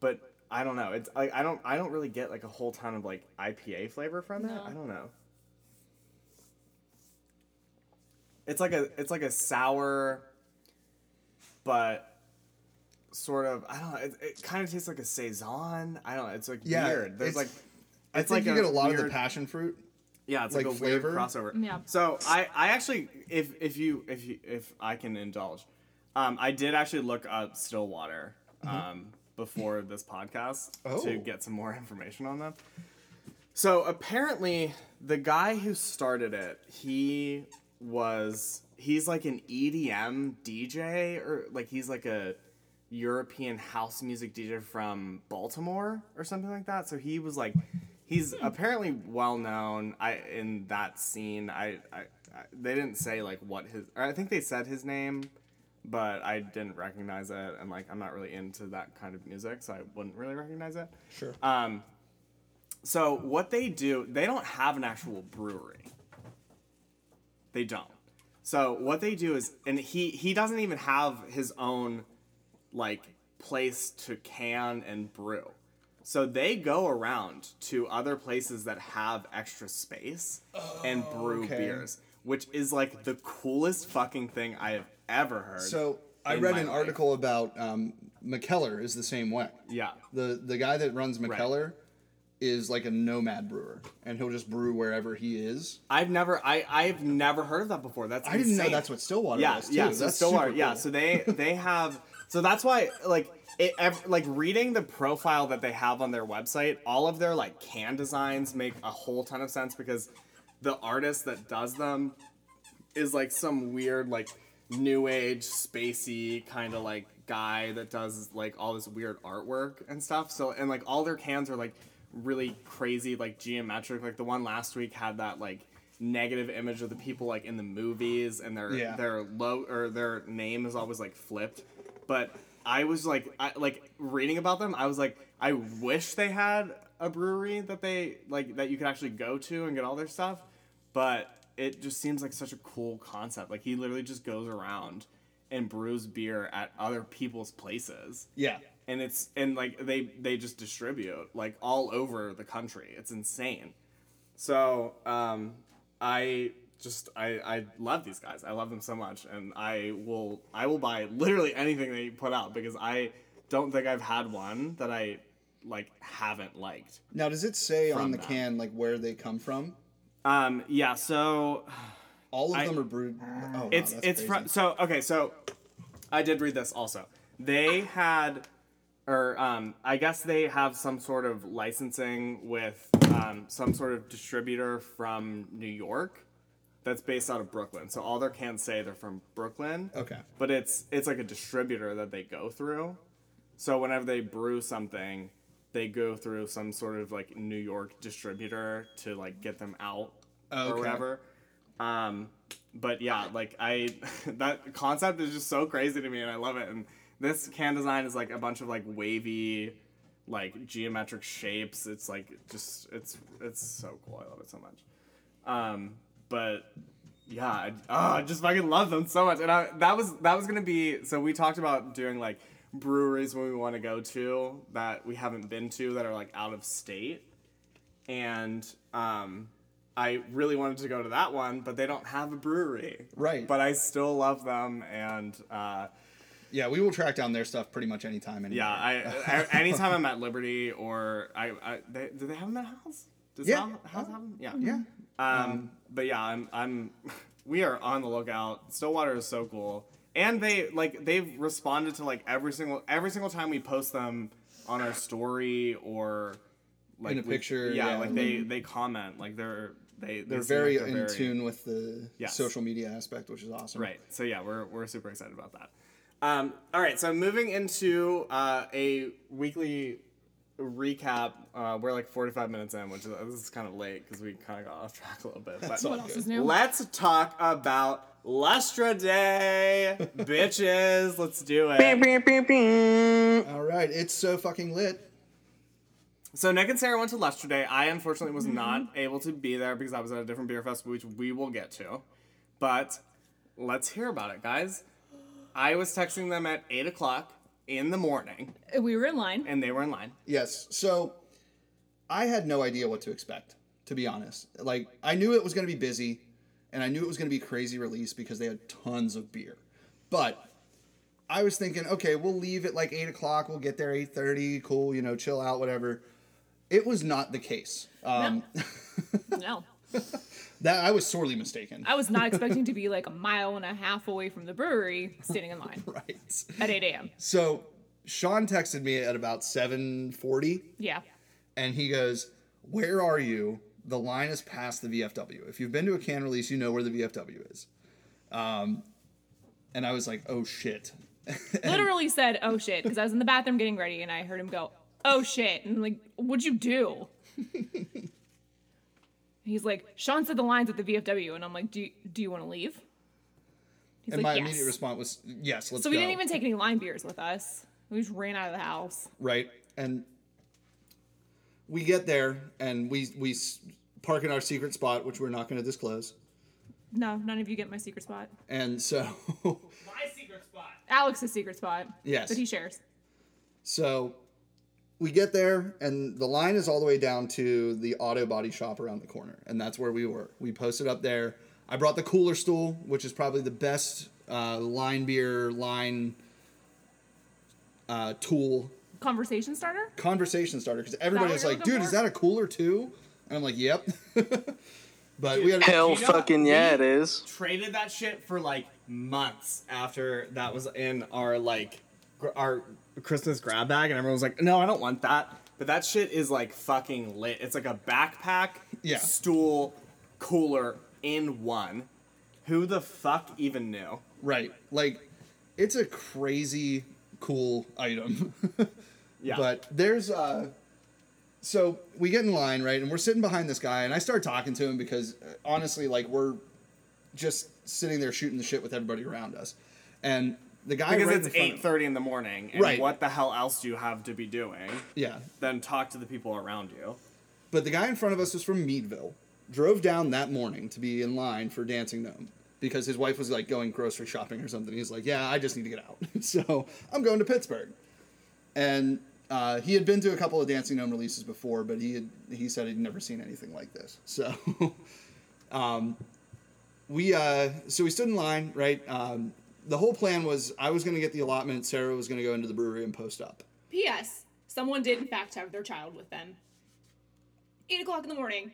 but I don't know. It's like I don't I don't really get like a whole ton of like IPA flavor from it. No. I don't know. It's like a it's like a sour, but sort of I don't know. It, it kind of tastes like a saison. I don't know. It's like Yeah, weird. There's it's- like I it's think like you get a lot of the passion fruit. yeah, it's like, like, a flavor. weird crossover. Yeah. So I, I actually, if if you if you if I can indulge, um, I did actually look up Stillwater um, before this podcast Mm-hmm. Oh. to get some more information on them. So apparently, the guy who started it, he was he's like an EDM DJ or like he's like a European house music DJ from Baltimore or something like that. So he was like he's apparently well known I in that scene. I, I, I they didn't say like what his or I think they said his name, but I didn't recognize it and like I'm not really into that kind of music, so I wouldn't really recognize it. Sure. Um, so what they do, they don't have an actual brewery. They don't. So what they do is, and he he doesn't even have his own like place to can and brew. So they go around to other places that have extra space and brew okay. beers, which is like the coolest fucking thing I have ever heard. So I read an life. article about um, Mikkeller is the same way. yeah. The the guy that runs Mikkeller is like a nomad brewer, and he'll just brew wherever he is. I've never I I've never heard of that before. That's I didn't know insane. that's what Stillwater yeah, was too. Yeah, so that's Stillwater, super yeah. cool. So they they have so that's why like it ev- like reading the profile that they have on their website, all of their like can designs make a whole ton of sense because the artist that does them is like some weird like new age spacey kind of like guy that does like all this weird artwork and stuff. So and like all their cans are like really crazy like geometric. Like the one last week had that like negative image of the people like in the movies and their Yeah. their low or their name is always like flipped. But I was like I like reading about them, I was like I wish they had a brewery that they like that you could actually go to and get all their stuff but it just seems like such a cool concept. Like he literally just goes around and brews beer at other people's places. yeah. And it's and like they they just distribute like all over the country. It's insane. So, um I just I I love these guys. I love them so much and I will I will buy literally anything they put out because I don't think I've had one that I like haven't liked. Now, does it say on the them. can like where they come from? Um yeah, so All of I- them are brewed. Oh, wow, it's that's it's from so okay so i did read this also they had or um, i guess they have some sort of licensing with um, some sort of distributor from new york that's based out of brooklyn. So all their cans say they're from brooklyn Okay. but it's it's like a distributor that they go through. So whenever they brew something they go through some sort of like new york distributor to like get them out Oh, or whatever. Um but yeah like i that concept is just so crazy to me and i love it. And this can design is like a bunch of like wavy like geometric shapes. It's like just it's it's so cool. I love it so much. Um but yeah I, oh, I just fucking love them so much. And I, that was that was gonna be so we talked about doing like breweries when we want to go to that we haven't been to that are like out of state. And um I really wanted to go to that one, but they don't have a brewery. Right. But I still love them, and uh, Yeah, we will track down their stuff pretty much anytime. Anywhere. yeah, I, I anytime I'm at Liberty or I, I they, do they have them at House? Does Yeah. House, House have them? Yeah. yeah. Um, but yeah, I'm I'm we are on the lookout. Stillwater is so cool. And they like they've responded to like every single every single time we post them on our story or like In a we- picture, Yeah, yeah. like they they comment like they're they They're seem like very they're in very- tune with the Yes. social media aspect, which is awesome. Right. So yeah, we're we're super excited about that. Um, all right. So moving into uh, a weekly recap. Uh, we're like 45 minutes in, which is, this is kind of late because we kind of got off track a little bit. But What else is new? let's talk about Lustra Day, bitches. Let's do it. All right, it's so fucking lit. So Nick and Sarah went to Lustra Day. I unfortunately was not able to be there because I was at a different beer festival, which we will get to. But let's hear about it, guys. I was texting them at eight o'clock in the morning, We were in line. and they were in line. Yes. So I had no idea what to expect, to be honest. Like I knew it was going to be busy, and I knew it was going to be crazy release because they had tons of beer. But I was thinking, okay, we'll leave at like eight o'clock. We'll get there eight thirty. Cool, you know, chill out, whatever. It was not the case. Um, No. That I was sorely mistaken. I was not expecting to be like a mile and a half away from the brewery standing in line right. at 8 a.m. So Sean texted me at about seven forty. Yeah. and he goes, "Where are you? The line is past the VFW. If you've been to a can release, you know where the VFW is." Um, and I was like, "Oh shit!" Literally said, oh shit, because I was in the bathroom getting ready and I heard him go, oh shit. And I'm like, what'd you do? He's like, Sean said the lines at the VFW. And I'm like, do you, do you want to leave? He's And like, my yes. immediate response was, "Yes, let's go. so we go." didn't even take any lime beers with us. We just ran out of the house. right, and we get there and we we park in our secret spot, which we're not going to disclose. No, none of you get my secret spot. And so, My secret spot. Alex's secret spot. Yes. That he shares. so we get there and the line is all the way down to the auto body shop around the corner and that's where we were we posted up there i brought the cooler stool which is probably the best uh, line beer line uh, tool Conversation starter? conversation starter because everybody what was like dude for? is that a cooler too and i'm like yep but we had Hell You fucking yeah, it we is. Traded that shit for like months after that was in our like our Christmas grab bag, and everyone was like, "No, I don't want that." But that shit is like fucking lit. It's like a backpack, Yeah. stool, cooler in one. Who the fuck even knew? right like it's a crazy cool item Yeah. But there's uh so we get in line, right? And we're sitting behind this guy and I start talking to him because uh, honestly like we're just sitting there shooting the shit with everybody around us. And the guy because right it's eight thirty in the morning, and Right. what the hell else do you have to be doing Yeah. than talk to the people around you? But the guy in front of us was from Meadville. Drove down that morning to be in line for Dancing Gnome because his wife was like going grocery shopping or something. He's like, "Yeah, I just need to get out." so, I'm going to Pittsburgh. And uh, he had been to a couple of Dancing Gnome releases before, but he had he said he'd never seen anything like this. So, um, we uh, so we stood in line, right? Um, the whole plan was I was going to get the allotment. Sarah was going to go into the brewery and post up. P.S. Someone did, in fact, have their child with them. 8 o'clock in the morning.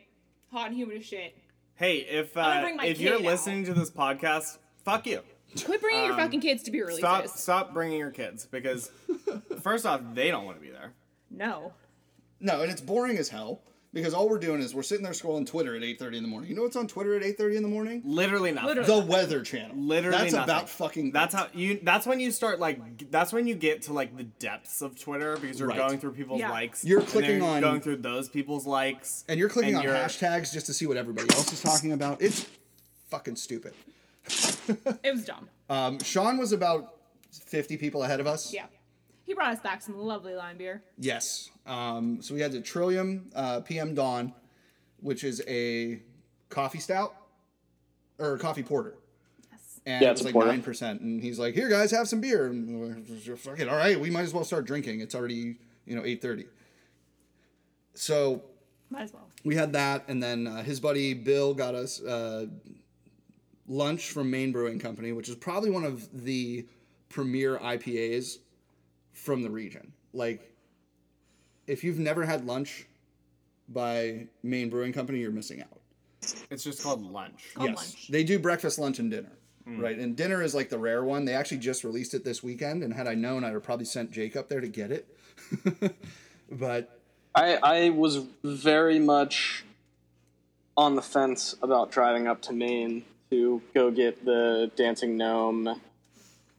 Hot and humid as shit. Hey, if gonna uh, bring my if you're out. listening to this podcast, fuck you. Quit bringing your fucking kids to beer releases. Stop stop bringing your kids because first off, they don't want to be there. No. No, and it's boring as hell because all we're doing is we're sitting there scrolling Twitter at 8:30 in the morning. You know what's on Twitter at 8:30 in the morning? Literally nothing. Literally. The Weather Channel. Literally not. That's nothing. about fucking That's how you. That's when you start like. That's when you get to like the depths of Twitter because you're Right. going through people's Yeah. likes. You're clicking you're on- going through those people's likes, and you're clicking and on you're- hashtags just to see what everybody else is talking about. It's fucking stupid. It was dumb. Um, Sean was about 50 people ahead of us. Yeah. He brought us back some lovely lime beer. Yes. Um, so we had the Trillium uh, PM Dawn, which is a coffee stout or a coffee porter. Yes. and Yeah, it's it's like nine percent. And he's like, "Here, guys, have some beer." And we're, fuck it, all right, we might as well start drinking. It's already you know eight thirty. So Might as well. we had that, and then uh, his buddy Bill got us uh, lunch from Maine Brewing Company, which is probably one of the premier IPAs from the region. Like, if you've never had lunch by Maine Brewing Company, you're missing out. it's just called lunch. Called yes, lunch. they do breakfast, lunch, and dinner. Mm. Right, and dinner is like the rare one. They actually just released it this weekend, and had I known, I'd have probably sent Jake up there to get it. but I I was very much on the fence about driving up to Maine to go get the Dancing Gnome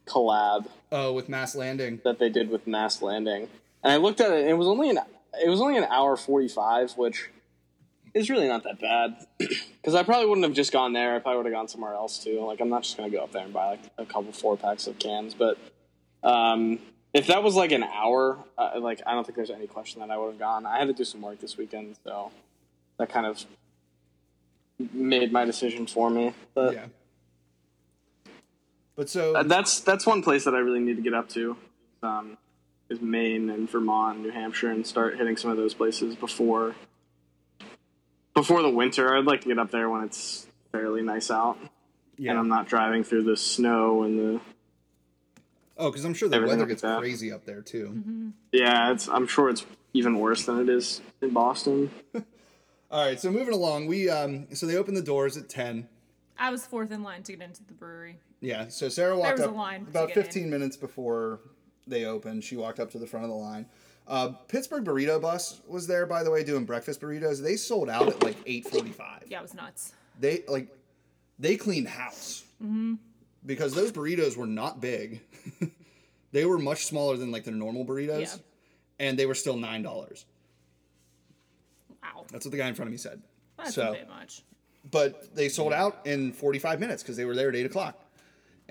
collab oh, with Mast Landing, that they did with Mast Landing, and I looked at it. and It was only an it was only an hour forty five, which is really not that bad. Because I probably wouldn't have just gone there. I probably would have gone somewhere else too. Like I'm not just gonna go up there and buy like a couple four packs of cans, but um, if that was like an hour, uh, like I don't think there's any question that I would have gone. I had to do some work this weekend, so that kind of made my decision for me. But Yeah. But so uh, that's that's one place that I really need to get up to. Um, is Maine and Vermont, and New Hampshire, and start hitting some of those places before before the winter. I'd like to get up there when it's fairly nice out, yeah. and I'm not driving through the snow and the oh, because I'm sure the weather gets that. crazy up there too. yeah. It's I'm sure it's even worse than it is in Boston. All right, so moving along, we um, so they open the doors at ten. I was fourth in line to get into the brewery. Yeah, so Sarah walked up line about get in. 15 minutes before they opened. She walked up to the front of the line. Uh, Pittsburgh Burrito Bus was there, by the way, doing breakfast burritos. They sold out at like 8:45. Yeah, it was nuts. They like they cleaned house Mm-hmm. because those burritos were not big. they were much smaller than like their normal burritos, Yeah. and they were still nine dollars. Wow. That's what the guy in front of me said. That's so, a bit much. but they sold out in 45 minutes because they were there at 8 o'clock.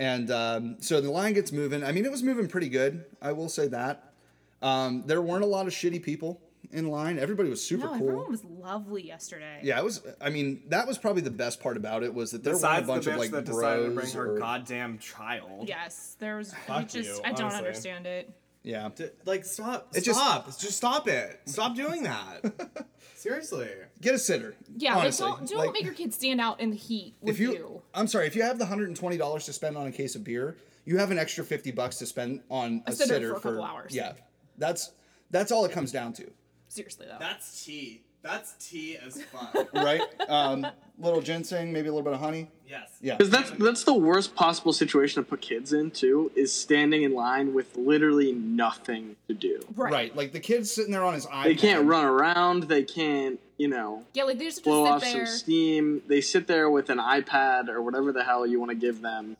And um, so the line gets moving. I mean, it was moving pretty good. I will say that. Um, there weren't a lot of shitty people in line. Everybody was super No, cool. everyone was lovely yesterday. yeah, it was. I mean, that was probably the best part about it was that there Besides weren't a the bunch bitch of like that decided to bros. bring her or- goddamn child. Yes, there was. I just, you, I don't understand it. yeah, D- Like stop! It just- stop! Just, stop it! Stop doing that! Seriously. get a sitter. Yeah, honestly. like don't, don't Like, make your kids stand out in the heat with if you, you. I'm sorry, if you have the hundred and twenty dollars to spend on a case of beer, you have an extra fifty bucks to spend on a, A sitter sitter for a couple hours. Yeah, that's that's all it comes down to. Seriously though. That's tea. That's tea as fuck. right? Um, little ginseng, maybe a little bit of honey. yes. Yeah. Because that's that's the worst possible situation to put kids in too. Is standing in line with literally nothing to do. right. Right. Like the kid's sitting there on his iPad. They can't run around. They can't, you know, Yeah, like they just blow to off there. some steam. They sit there with an iPad or whatever the hell you want to give them,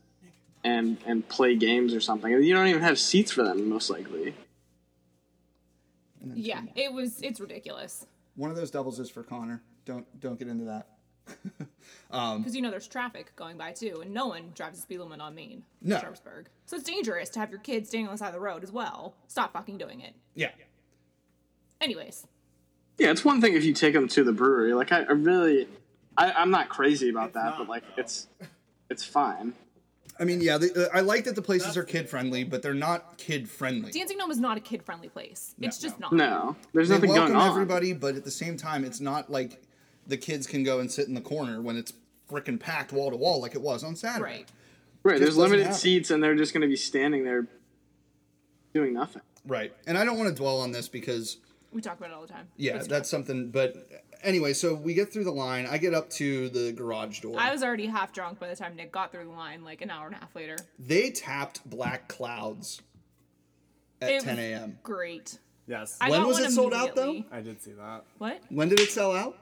and and play games or something. You don't even have seats for them, most likely. Yeah, it was. It's ridiculous One of those doubles is for Connor. Don't don't get into that. Um, because you know there's traffic going by too, and no one drives the speed limit on Main, in No. Sharpsburg. So it's dangerous to have your kids standing on the side of the road as well. Stop fucking doing it. Yeah. Anyways, Yeah, it's one thing if you take them to the brewery. Like I, I really, I, I'm not crazy about that, but like it's it's fine. I mean, yeah, they, uh, I like that the places are kid friendly, but they're not kid friendly. Dancing Gnome is not a kid friendly place. it's just not. No, there's They nothing welcome going on. everybody, but at the same time, it's not like the kids can go and sit in the corner when it's freaking packed wall to wall like it was on Saturday. Right. Right, just there's limited happen. seats, and they're just going to be standing there doing nothing. Right. And I don't want to dwell on this because We talk about it all the time. yeah, that's something. But anyway, so we get through the line. I get up to the garage door. I was already half drunk by the time Nick got through the line, like an hour and a half later. they tapped Black Clouds at It 10 a.m. Great. Yes. I When got was one it sold out, though? immediately. I did see that. What? When did it sell out?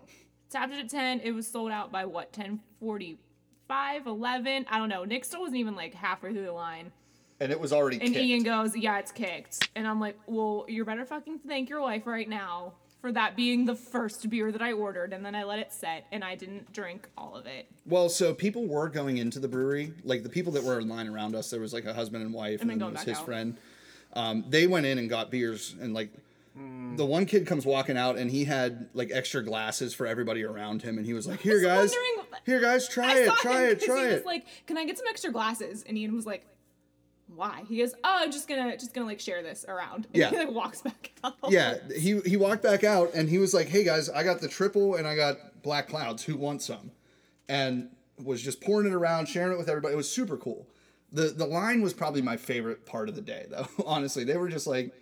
Tapped it at 10. It was sold out by what, 1045, 11? I don't know. Nick still wasn't even like halfway through the line. And it was already And kicked. Ian goes, Yeah, it's kicked. And I'm like, Well, you're better fucking thank your wife right now for that being the first beer that I ordered. And then I let it set and I didn't drink all of it. Well, so people were going into the brewery. Like the people that were in line around us, there was like a husband and wife, and, then then was his out. friend. Um, they went in and got beers, and like the one kid comes walking out, and he had like extra glasses for everybody around him, and he was like, "Here, was guys, here, guys, try I it, try it, try he it." was like, Can I get some extra glasses? And Ian was like, Why? He goes, Oh, I'm just gonna just gonna like share this around. And Yeah. he like walks back out. yeah, he he walked back out, and he was like, "Hey guys, I got the triple, and I got black clouds. Who wants some?" And was just pouring it around, sharing it with everybody. It was super cool. the The line was probably my favorite part of the day, though. Honestly, they were just like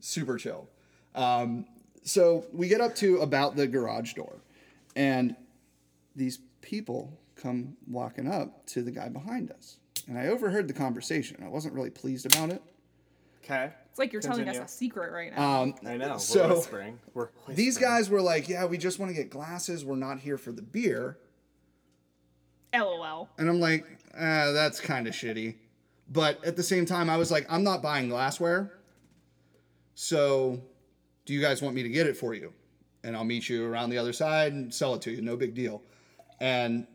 super chill. Um, so we get up to about the garage door, and these people come walking up to the guy behind us, and I overheard the conversation. I wasn't really pleased about it. Okay. It's like you're telling us a secret right now. Um, I know. We're So- whispering. We're these guys were like, "Yeah, we just want to get glasses. We're not here for the beer." LOL. And I'm like, ah, that's kind of shitty. But at the same time, I was like, I'm not buying glassware. So, do you guys want me to get it for you? And I'll meet you around the other side and sell it to you. No big deal. And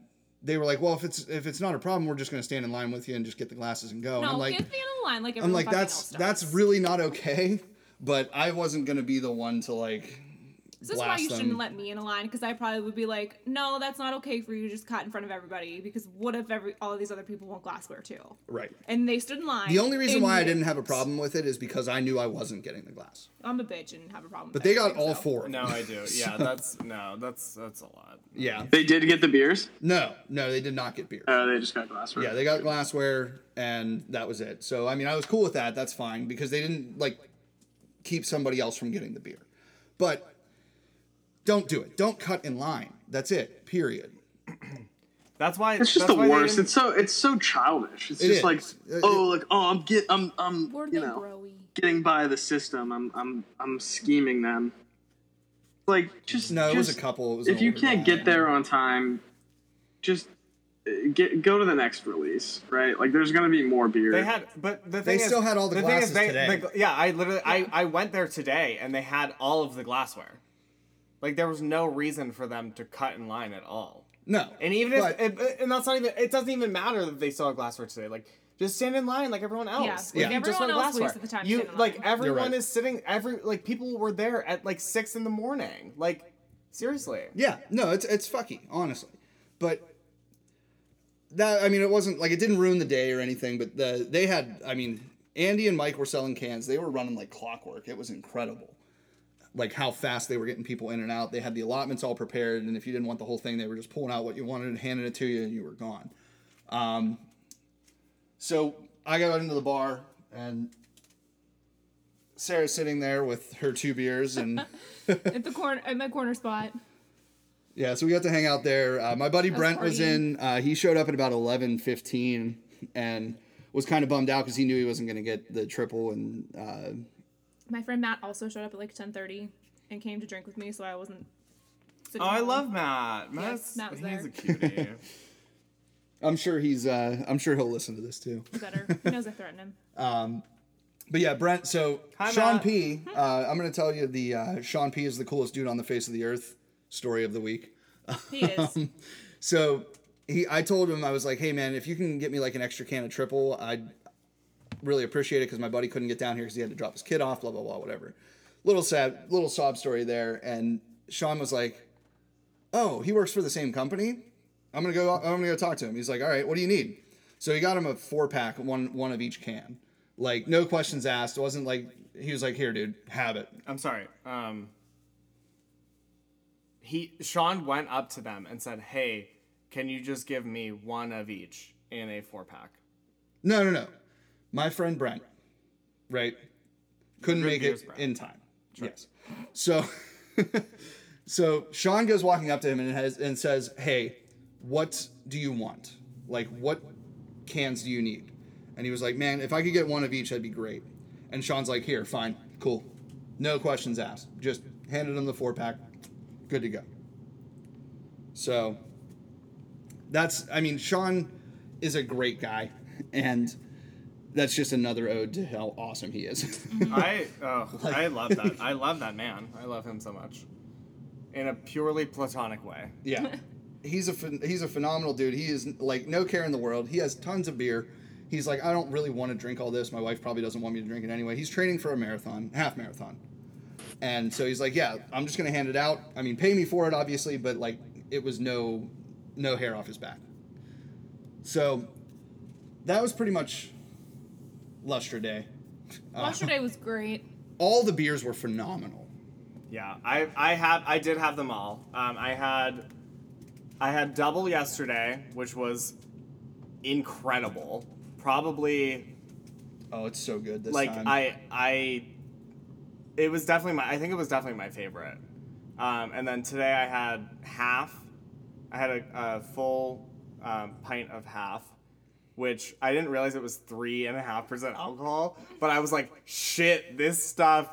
they were like, well, if it's if it's not a problem, we're just going to stand in line with you and just get the glasses and go. and No, I'm like, me in line like I'm like, that's that's really not okay. But I wasn't gonna be the one to like. This is why you them. shouldn't let me in a line because I probably would be like, no, that's not okay for you to just cut in front of everybody because what if every all of these other people want glassware too? Right. And they stood in line. The only reason and why I didn't have a problem with it is because I knew I wasn't getting the glass. I'm a bitch and have a problem. But with they got all so. four. No, I do. Yeah, that's no, that's that's a lot. Yeah. They did get the beers. No, no, they did not get beer. Uh, they just got glassware. Yeah, they got glassware, and that was it. So I mean, I was cool with that. That's fine because they didn't like keep somebody else from getting the beer. But don't do it. Don't cut in line. That's it. Period. That's why It's just the worst. It's so it's so childish. It's It just is. like Uh, oh like oh I'm get I'm I'm Where do you they know growy? getting by the system. I'm I'm I'm scheming them. Like just No, it was a couple. It was If you can't guy. get there on time, just uh, get go to the next release, right? Like there's gonna be more beer. They had, but the They is, still had all the thing glasses is they, today. the- yeah, I literally, I, I went there today, and they had all of the glassware. Like there was no reason for them to cut in line at all. No. And even but- if, and that's not even, it doesn't even matter that they still have glassware today. Like just stand in line like everyone else. Yeah, Like, like you just everyone else glassware. wasted the time to You stand in like line. everyone right. is sitting. Every like people were there at like six in the morning. Like seriously. Yeah, no, it's it's fucky, honestly. But that I mean, it wasn't like it didn't ruin the day or anything. But the they had, I mean, Andy and Mike were selling cans. They were running like clockwork. It was incredible, like how fast they were getting people in and out. They had the allotments all prepared, and if you didn't want the whole thing, they were just pulling out what you wanted and handing it to you, and you were gone. Um, so I got into the bar and. Sarah's sitting there with her two beers and at the corner at my corner spot. Yeah, so we got to hang out there. Uh, my buddy Brent was in. Uh, he showed up at about eleven fifteen and was kind of bummed out because he knew he wasn't going to get the triple. And uh, My friend Matt also showed up at like 10:30 and came to drink with me, so I wasn't. sitting Oh, I home. love Matt. Matt's, Matt was he's there. a cutie. I'm sure he's. Uh, I'm sure he'll listen to this too. Better. He knows I threaten him. Um, But yeah, Brent. So Hi, Sean Matt. P. Uh, I'm going to tell you the uh, Sean P. is the coolest dude on the face of the earth story of the week. He is. So he, I told him I was like, hey man, if you can get me like an extra can of triple, I'd really appreciate it because my buddy couldn't get down here because he had to drop his kid off, blah blah blah, whatever. Little sad, little sob story there. And Sean was like, oh, he works for the same company. I'm gonna go. I'm gonna go talk to him. He's like, all right, what do you need? So he got him a four pack, one one of each can. Like no questions asked. It wasn't like he was like, here, dude, have it. I'm sorry. Um, he Sean went up to them and said, "Hey, can you just give me one of each in a four pack?" No, no, no. My friend Brent, right, couldn't make it in time. Yes. So, so Sean goes walking up to him and has and says, "Hey, what do you want? Like, what cans do you need?" And he was like, "Man, if I could get one of each, that'd be great." And Sean's like, "Here, fine, cool, no questions asked. Just handed him the four pack, good to go." So, that's I mean, Sean is a great guy, and that's just another ode to how awesome he is. I oh, I love that. I love that man. I love him so much. In a purely platonic way. yeah, he's a phen- he's a phenomenal dude. He is like no care in the world. He has tons of beer. He's like, I don't really want to drink all this. My wife probably doesn't want me to drink it anyway. He's training for a marathon, half marathon, and so he's like, yeah, I'm just gonna hand it out. I mean, pay me for it, obviously, but like, it was no no hair off his back. So that was pretty much Lustra Day. Lustra day was great. All the beers were phenomenal. Yeah, I I have I did have them all. Um, I had I had double yesterday, which was incredible. Probably Oh, it's so good this like time. I I it was definitely my I think it was definitely my favorite. Um, and then today I had half. I had a, a full um, pint of half, which I didn't realize it was three and a half percent alcohol. But I was like, shit, this stuff.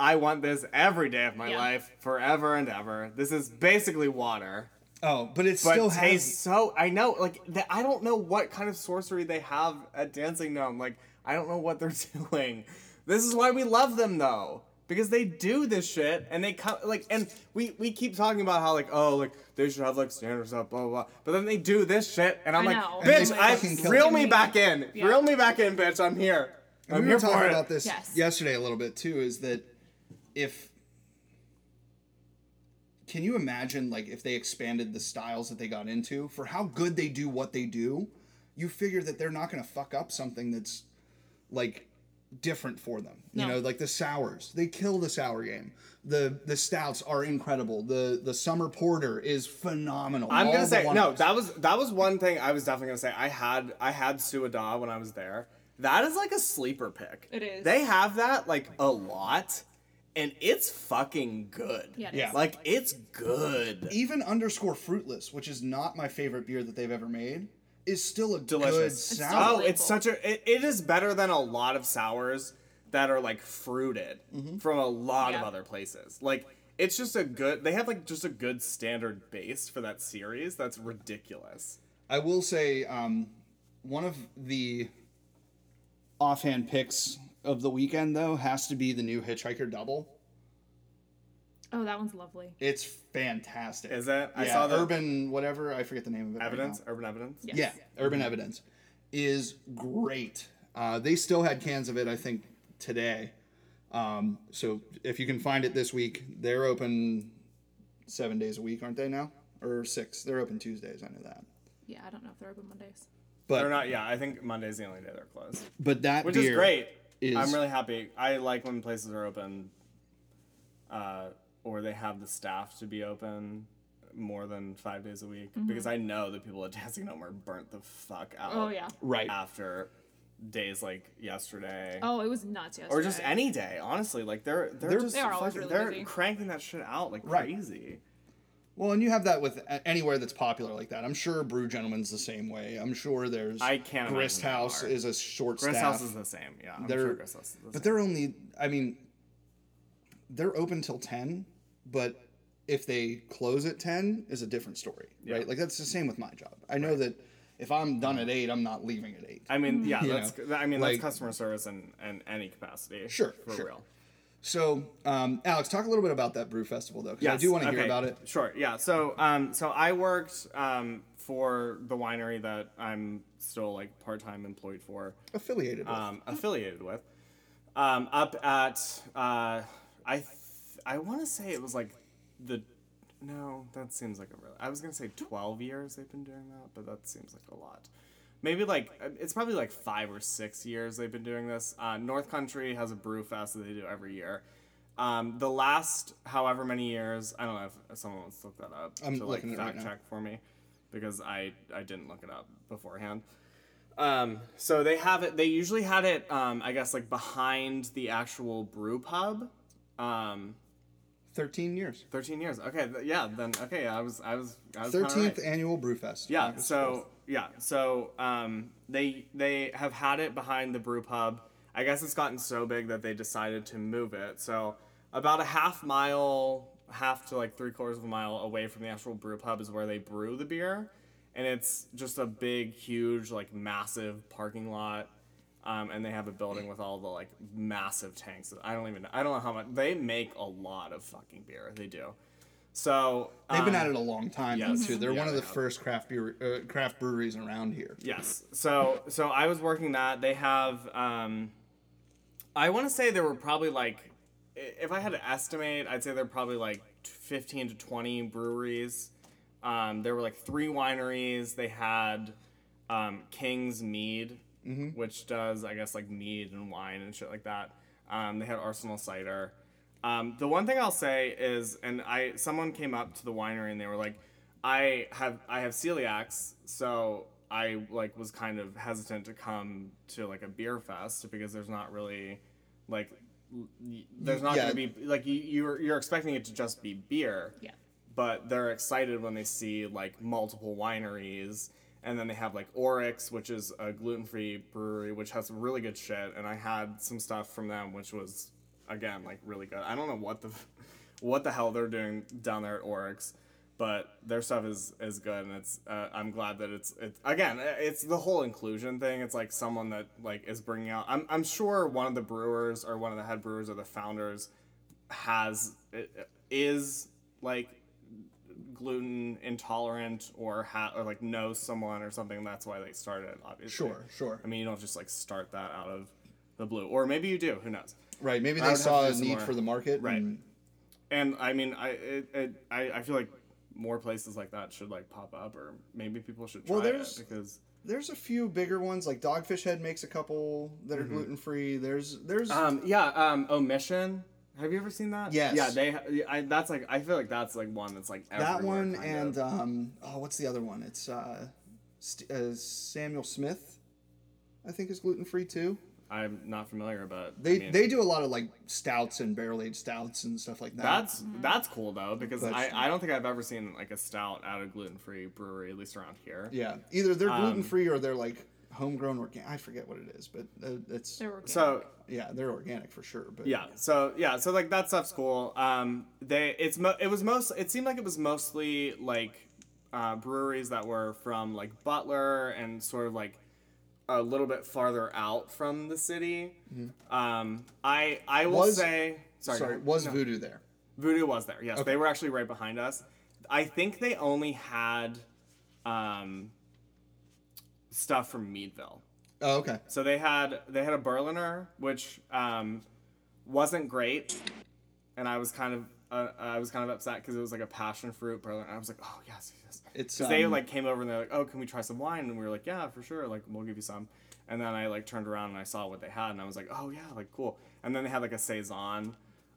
I want this every day of my Yeah. life, forever and ever. This is basically water oh, but it but still tastes has. so. I know, like the, I don't know what kind of sorcery they have at Dancing Gnome. Like I don't know what they're doing. This is why we love them, though. Because they do this shit and they come like and we we keep talking about how like oh like they should have like standards up blah blah blah but then they do this shit and I'm I like know. Bitch they I fucking reel me back in Yeah. reel me back in bitch I'm here I'm we here were talking for about this Yes. yesterday a little bit too. Is that if can you imagine like if they expanded the styles that they got into for how good they do what they do? You figure that they're not going to fuck up something that's like different for them. You know, like the sours. They kill the sour game. The the stouts are incredible. The the summer porter is phenomenal. I'm All gonna say no. That was that was one thing I was definitely gonna say. I had I had Suada when I was there. That is like a sleeper pick. It is. They have that like a lot, and it's fucking good. Yeah, it Yeah. is. Like it's good. even underscore fruitless, which is not my favorite beer that they've ever made, is still a Delicious. good It's sour. Oh, it's such a. It, it is better than a lot of sours that are like fruited from a lot of other places. Like it's just a good. They have like just a good standard base for that series. That's ridiculous. I will say um, one of the offhand picks of the weekend though has to be the new Hitchhiker Double. Oh, that one's lovely. It's fantastic. Is it? I yeah, saw the Urban whatever I forget the name of it. right evidence, now. urban evidence. Yes. Yeah, Urban Evidence is great. Uh, they still had cans of it, I think, today. Um, so if you can find it this week, they're open seven days a week, aren't they now? Or six? They're open Tuesdays. I know that. Yeah, I don't know if they're open Mondays. But They're not. Yeah, I think Monday's the only day they're closed, but that which beer is great. is- I'm really happy. I like when places are open, uh, or they have the staff to be open more than five days a week mm-hmm. because I know the people at Dancing Gnome are burnt the fuck out. Oh yeah. right. After days like yesterday. Oh, it was nuts yesterday. Or just any day, honestly. Like they're they're, They're- just They are fucking, really they're busy. cranking that shit out like Right. crazy. Well, and you have that with anywhere that's popular like that. I'm sure Brew Gentlemen's the same way. I'm sure there's I can't Grist House is a short Grist staff. House is the same. Yeah, I'm They're- sure Grist House is the but same. they're only I mean they're open till 10, but if they close at 10 is a different story, Yeah. right? Like that's the same with my job. I know that if I'm done at 8, I'm not leaving at 8. I mean, yeah, that's. know, I mean, like- that's customer service in, in any capacity. Sure, for sure. real. So, um, Alex, talk a little bit about that brew festival though, because I do want to hear about it. Sure. Yeah. So, um, so I worked um, for the winery that I'm still like part time employed for. Affiliated with. um, affiliated with, um, up at uh, I I want to say it was like the no that seems like a real I was gonna say twelve years they've been doing that, but that seems like a lot. Maybe like uh, it's probably like five or six years they've been doing this. Uh, North Country has a brew fest that they do every year. Um, the last however many years, I don't know if someone wants to look that up I'm to like it right fact check for me because I I didn't look it up beforehand. Um, so they have it. They usually had it. Um, I guess like behind the actual brew pub. Um, 13 years. thirteen years. Okay, th- yeah. Then okay, I was I was I was 13th right. annual Brewfest. Yeah. August So yeah. So um, they they have had it behind the brew pub. I guess it's gotten so big that they decided to move it. So about a half mile, half to like three quarters of a mile away from the actual brew pub is where they brew the beer, and it's just a big, huge, like massive parking lot. Um, and they have a building with all the like massive tanks. I don't even I don't know how much they make a lot of fucking beer. They do. So They've been um, at it a long time though, yes. too. They're Yeah, one of the first craft beer uh, craft breweries around here. Yes. So so I was working that. They have um I want to say there were probably like if I had to estimate, I'd say there were probably like 15 to 20 breweries. Um, there were like three wineries. They had um, King's Mead, which does I guess like mead and wine and shit like that. Um, they had Arsenal Cider. Um, the one thing I'll say is, and I someone came up to the winery and they were like, I have I have celiacs, so I like was kind of hesitant to come to like a beer fest because there's not really like there's not Yeah. gonna be like you you're you're expecting it to just be beer Yeah. but they're excited when they see like multiple wineries and then they have like Oryx, which is a gluten-free brewery which has some really good shit and I had some stuff from them which was again like really good. I don't know what the what the hell they're doing down there at Oryx, but their stuff is is good and it's uh, I'm glad that it's it's again it's the whole inclusion thing. It's like someone that like is bringing out I'm I'm sure one of the brewers or one of the head brewers or the founders has is like gluten intolerant or ha- or like know someone or something. That's why they started. Obviously, Sure, sure. I mean, you don't just like start that out of the blue, or maybe you do. Who knows? Right. Maybe they saw a need more- for the market. Right. and- And I mean, I it, it, I I feel like more places like that should like pop up, or maybe people should try Well, there's- it because There's a few bigger ones like Dogfish Head makes a couple that are gluten free. There's there's um yeah um omission. Have you ever seen that? Yes. Yeah, they. ha- I, that's like I feel like that's like one that's like that one and of. um oh what's the other one? It's uh, St- uh Samuel Smith, I think is gluten free too. I'm not familiar, but They I mean, they do a lot of like stouts and barrel aged stouts and stuff like that. That's that's cool though because But- I, I don't think I've ever seen like a stout out of gluten free brewery at least around here. yeah. Either they're Um, gluten free or they're like homegrown organic. I forget what it is, but uh, it's So yeah they're organic for sure. But yeah, so yeah, so like that stuff's cool. Um, they it's mo- it was most it seemed like it was mostly like uh, breweries that were from like Butler and sort of like a little bit farther out from the city. Um, I I will Mm-hmm. Was- say sorry, sorry, go was No. Voodoo there? Voodoo was there. Yes, Okay. they were actually right behind us. I think they only had um, stuff from Meadville. Oh okay. So they had they had a Berliner, which um, wasn't great, and I was kind of uh, I was kind of upset because it was like a passion fruit Berliner. I was like, oh yes, yes. It's, 'Cause they um, like came over and they're like, oh, can we try some wine? And we were like, yeah, for sure. Like we'll give you some. And then I like turned around and I saw what they had and I was like, oh yeah, like cool. And then they had like a saison.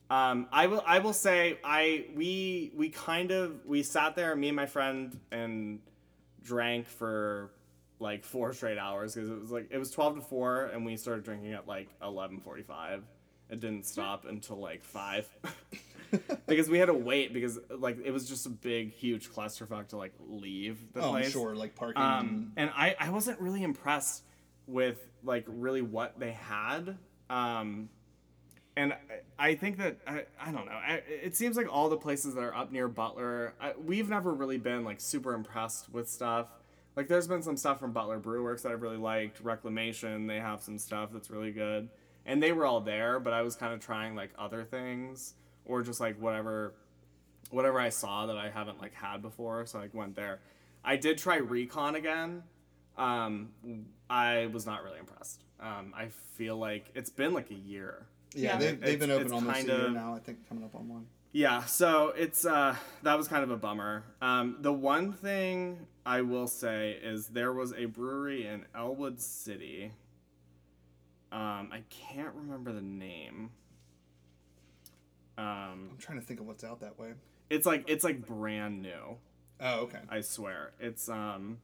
Um, I will I will say I we we kind of we sat there me and my friend and drank for like four straight hours because it was like it was 12 to 4 and we started drinking at like 11:45 it didn't stop until like 5 because we had to wait because like it was just a big huge clusterfuck to like leave the Oh, place. sure, like parking. um, and I, I wasn't really impressed with like really what they had. Um, and I, I think that I, I don't know. I, it seems like all the places that are up near butler I, we've never really been like super impressed with stuff like there's been some stuff from butler brewworks that i've really liked reclamation they have some stuff that's really good and they were all there but i was kind of trying like other things or just like whatever whatever i saw that i haven't like had before so i like, went there i did try recon again um, i was not really impressed um, i feel like it's been like a year yeah, yeah. they've, they've been open almost kind a year of- now. I think coming up on one. yeah, so it's uh that was kind of a bummer. Um, the one thing I will say is there was a brewery in Ellwood City. Um, I can't remember the name. Um, I'm trying to think of what's out that way. it's like it's like brand new. Oh, okay. I swear. It's um.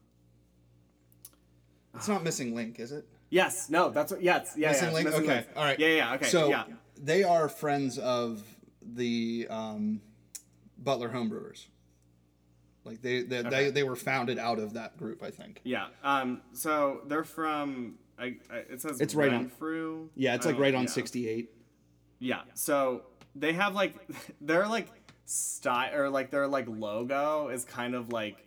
It's not missing link, is it? Yes. No. That's what. Yes. Yeah. Missing yeah, link. Missing okay. Link. All right. Yeah. Yeah. Okay. So yeah. they are friends of the um, Butler homebrewers. Like they they, Okay. they they were founded out of that group, I think. Yeah. Um. So they're from. I, I, it says It's right on-. Yeah, it's like right on yeah. 68. Yeah. So they have like their like style or like their like logo is kind of like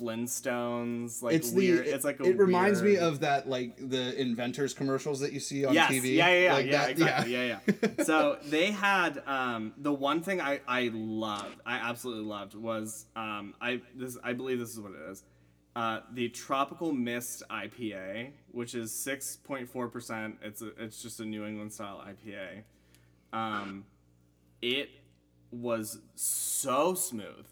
Flintstones. Like It's weird. the. it's like a it reminds me of that like the inventors commercials that you see on yes, TV. Yeah, yeah, yeah, like yeah, that, exactly. Yeah, yeah. so they had um, the one thing I I loved, I absolutely loved was um, I this I believe this is what it is. Uh, the tropical mist IPA, which is six point four percent. It's a, it's just a New England style IPA. Um, it was so smooth.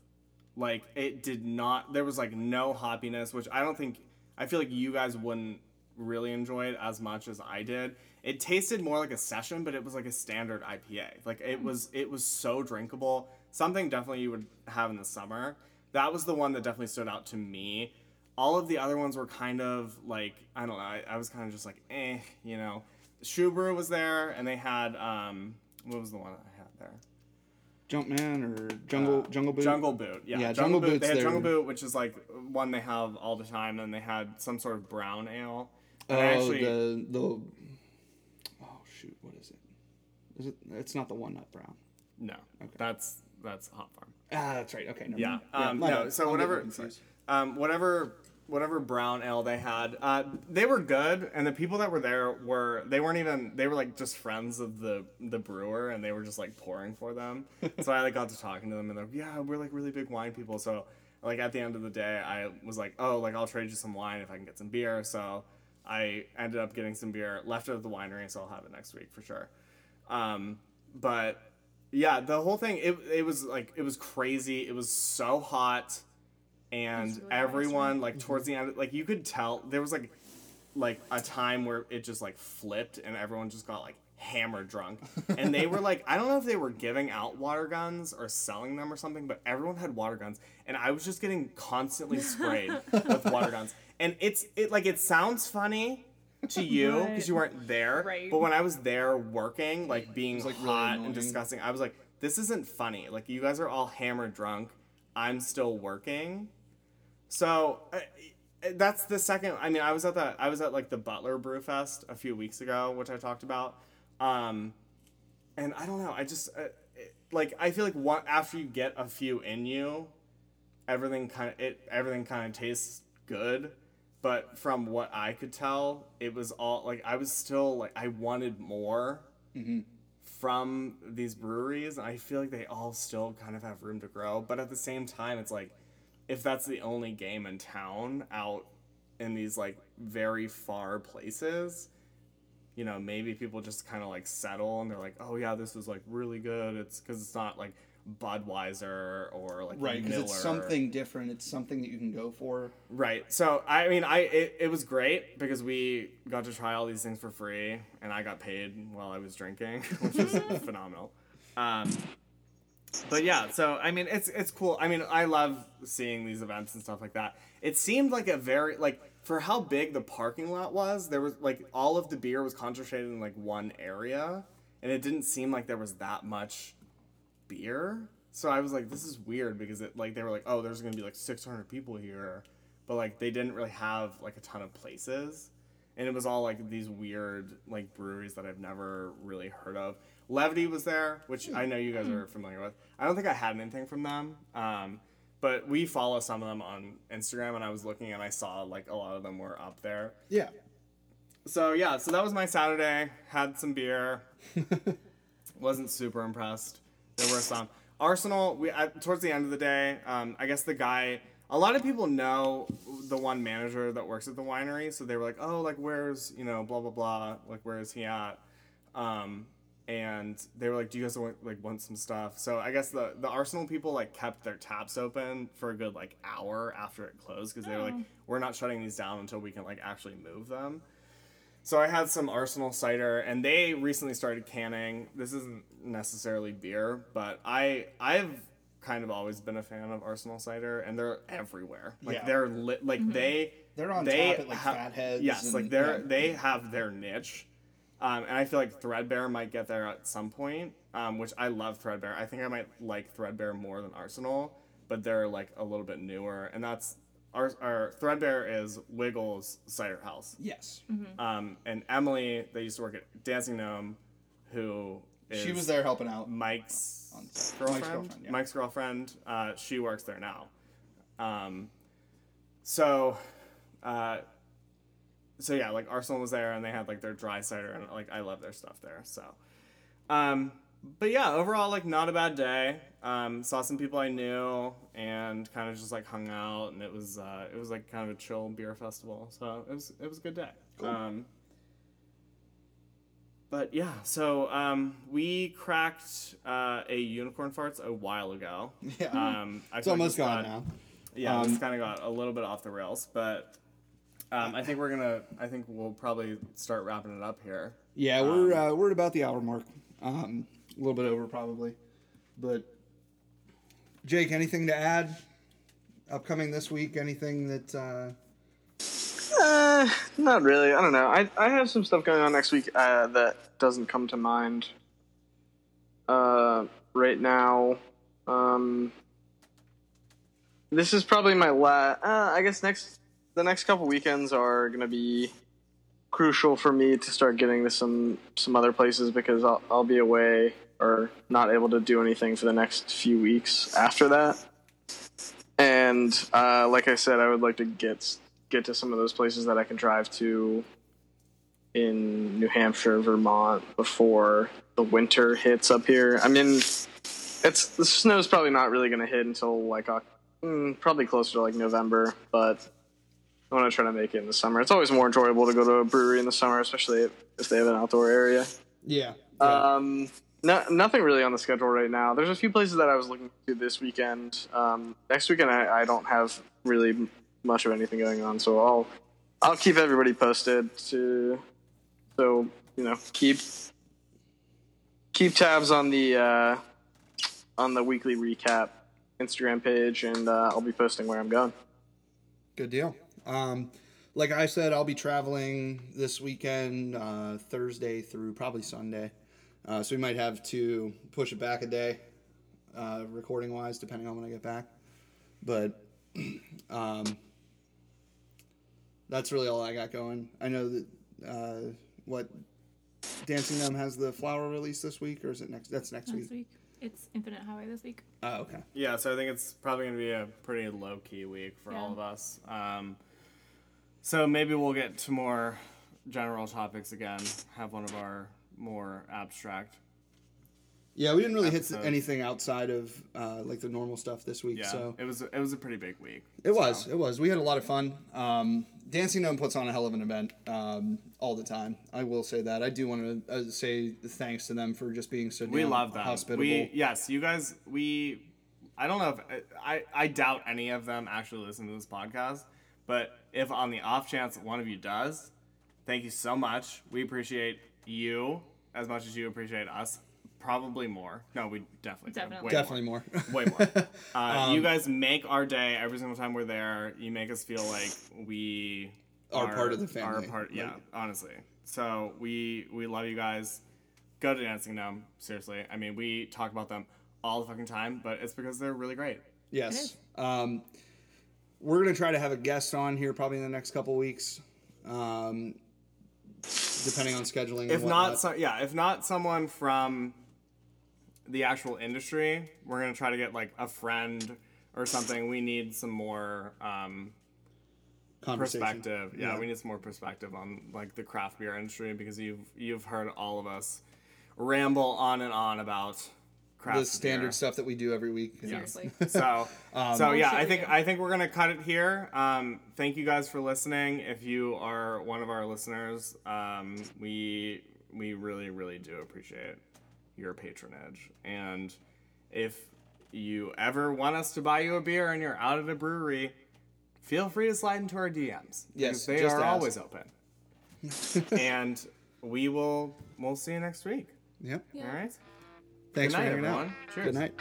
Like it did not. There was like no hoppiness, which I don't think. I feel like you guys wouldn't really enjoy it as much as I did. It tasted more like a session, but it was like a standard IPA. Like it was. It was so drinkable. Something definitely you would have in the summer. That was the one that definitely stood out to me. All of the other ones were kind of like I don't know. I, I was kind of just like eh, you know. Shoe was there, and they had um, what was the one I had there? Jumpman or Jungle Jungle Boot. Uh, Jungle Boot, yeah. Yeah, Jungle, Jungle Boot. Boot's They had their- Jungle Boot, which is like one they have all the time, and they had some sort of brown ale. Oh, And actually, the the. Oh shoot! What is it? Is it? It's not the one nut brown. no, okay. that's that's Hop Farm. Ah, that's right. Okay. Never Yeah. Um, my no. So whatever. Um, whatever whatever brown ale they had. Uh, they were good, and the people that were there were they weren't even they were like just friends of the the brewer, and they were just like pouring for them. so I like got to talking to them, and they're like, yeah, we're like really big wine people. So like at the end of the day, I was like, oh, like I'll trade you some wine if I can get some beer. So I ended up getting some beer left at the winery, so I'll have it next week for sure. Um, but yeah, the whole thing it it was like it was crazy. It was so hot, and really nice, everyone like mm-hmm. towards the end, like you could tell there was like like a time where it just like flipped and everyone just got like hammered drunk. And they were like i don't know if they were giving out water guns or selling them or something but everyone had water guns and i was just getting constantly sprayed with water guns. And it's it like it sounds funny to you because Right. you weren't there Right. but when i was there working like being like, really hot annoying. and disgusting i was like this isn't funny. Like you guys are all hammered drunk. I'm still working so uh, that's the second. I mean, I was at the I was at like the Butler Brew Fest a few weeks ago, which I talked about. Um, and I don't know. I just uh, it, like I feel like one after you get a few in you, everything kind of it everything kind of tastes good. But from what I could tell, it was all like I was still like I wanted more from these breweries, and I feel like they all still kind of have room to grow. But at the same time, it's like if that's the only game in town out in these like very far places, you know, maybe people just kind of like settle and they're like, oh yeah, this is like really good. It's because it's not like Budweiser or like Right, because it's something different. It's something that you can go for. Right. So I mean, I it, it was great because we got to try all these things for free, and I got paid while I was drinking, which was phenomenal. Um, but yeah, so I mean, it's it's cool. I mean, I love seeing these events and stuff like that. It seemed like a very like for how big the parking lot was. There was like all of the beer was concentrated in like one area, and it didn't seem like there was that much beer. So I was like, this is weird because it like they were like, oh, there's gonna be like 600 people here, but like they didn't really have like a ton of places, and it was all like these weird like breweries that I've never really heard of. Levity was there, which I know you guys are familiar with. I don't think I had anything from them, um, but we follow some of them on Instagram, and I was looking and I saw like a lot of them were up there. Yeah. So yeah, so that was my Saturday. Had some beer. Wasn't super impressed. There were some Arsenal. We at, towards the end of the day, um, I guess the guy. A lot of people know the one manager that works at the winery, so they were like, "Oh, like where's you know blah blah blah, like where is he at?" Um, and they were like, "Do you guys want like want some stuff?" So I guess the the Arsenal people like kept their taps open for a good like hour after it closed because they were like, oh. "We're not shutting these down until we can like actually move them." So I had some Arsenal cider, and they recently started canning. This isn't necessarily beer, but I I've kind of always been a fan of Arsenal cider, and they're everywhere. Like Yeah. they're lit. Like mm-hmm. they They're on they top at, like, ha- Fatheads Yes, and- like they're yeah. they have their niche, um, and I feel like Threadbare might get there at some point. Um, which I love Threadbare. I think I might like Threadbare more than Arsenal, but they're like a little bit newer, and that's our, our Threadbare is Wigle's Cider House. Yes. Um, and Emily, they used to work at Dancing Gnome, who is She was there helping out. Mike's On set. girlfriend. Mike's girlfriend, yeah. Mike's girlfriend. Uh, she works there now. Um, so, uh, so yeah, like Arsenal was there, and they had like their dry cider, and like I love their stuff there. So, um, but yeah, overall, like not a bad day. Um, saw some people I knew, and kind of just like hung out, and it was uh, it was like kind of a chill beer festival. So it was it was a good day. Um, but yeah, so um, we cracked uh, a unicorn farts a while ago. Yeah. Um, I It's almost gone got- now. Yeah, Um, kind of got a little bit off the rails, but um, I think we're gonna. I think we'll probably start wrapping it up here. Yeah, we're uh, we're at about the hour mark. Um, a little bit over probably, but Jake, anything to add? Upcoming this week? Anything that? Uh, Uh, not really. I don't know. I I have some stuff going on next week uh, that doesn't come to mind uh, right now. Um, this is probably my last. Uh, I guess next the next couple weekends are gonna be crucial for me to start getting to some some other places because I'll I'll be away or not able to do anything for the next few weeks after that. And uh, like I said, I would like to get get to some of those places that I can drive to in New Hampshire, Vermont before the winter hits up here. I mean, it's the snow's probably not really going to hit until like mm, probably closer to like November, but I want to try to make it in the summer. It's always more enjoyable to go to a brewery in the summer, especially if, if they have an outdoor area. Yeah. Um, no, nothing really on the schedule right now. There's a few places that I was looking to this weekend. Um, next weekend, I, I don't have really much of anything going on, so I'll I'll keep everybody posted. To so you know keep keep tabs on the uh, on the weekly recap Instagram page, and uh, I'll be posting where I'm going. Good deal. Um, like I said, I'll be traveling this weekend, uh, Thursday through probably Sunday. Uh, so we might have to push it back a day, uh, recording wise, depending on when I get back. But um, that's really all I got going. I know that uh, what Dancing Gnome has the flower release this week, or is it next? That's next, Next week. week. It's Infinite Highway this week. Oh, okay. Yeah, so I think it's probably going to be a pretty low key week for all of us. Um, so maybe we'll get to more general topics again. Have one of our more abstract. Yeah, we didn't really hit anything outside of uh, like the normal stuff this week. Yeah, So it was it was a pretty big week. It was. It was. We had a lot of fun. Um, Dancing Gnome puts on a hell of an event um, all the time. I will say that. I do want to uh, say thanks to them for just being so we love them. hospitable. We yes, you guys. We I don't know if I I doubt any of them actually listen to this podcast, but if on the off chance one of you does, thank you so much. We appreciate you as much as you appreciate us. Probably more. No, we definitely. Definitely. Way Definitely more. Way more. Uh, Um, you guys make our day every single time we're there. You make us feel like we Are part of the family. Are family. part, yeah, Like- honestly. So we we love you guys. Go to Dancing Gnome. Seriously. I mean, we talk about them all the fucking time, but it's because they're really great. yes. Um, we're gonna try to have a guest on here probably in the next couple weeks, um, depending on scheduling. If not, so, yeah, if not someone from the actual industry, we're gonna try to get like a friend or something. We need some more um, perspective. Yeah, Yeah. we need some more perspective on like the craft beer industry because you've you've heard all of us ramble on and on about craft the standard beer. stuff that we do every week. Seriously. So, so yeah, I think we do. I think we're gonna cut it here. Um, thank you guys for listening. If you are one of our listeners, um, we we really really do appreciate your patronage. And if you ever want us to buy you a beer and you're out at a brewery, feel free to slide into our DMs. Yes, they just are ask. always open. and we will we'll see you next week. Yep. Yeah. All right. Thanks night, for hanging everyone. out. Cheers. Good night.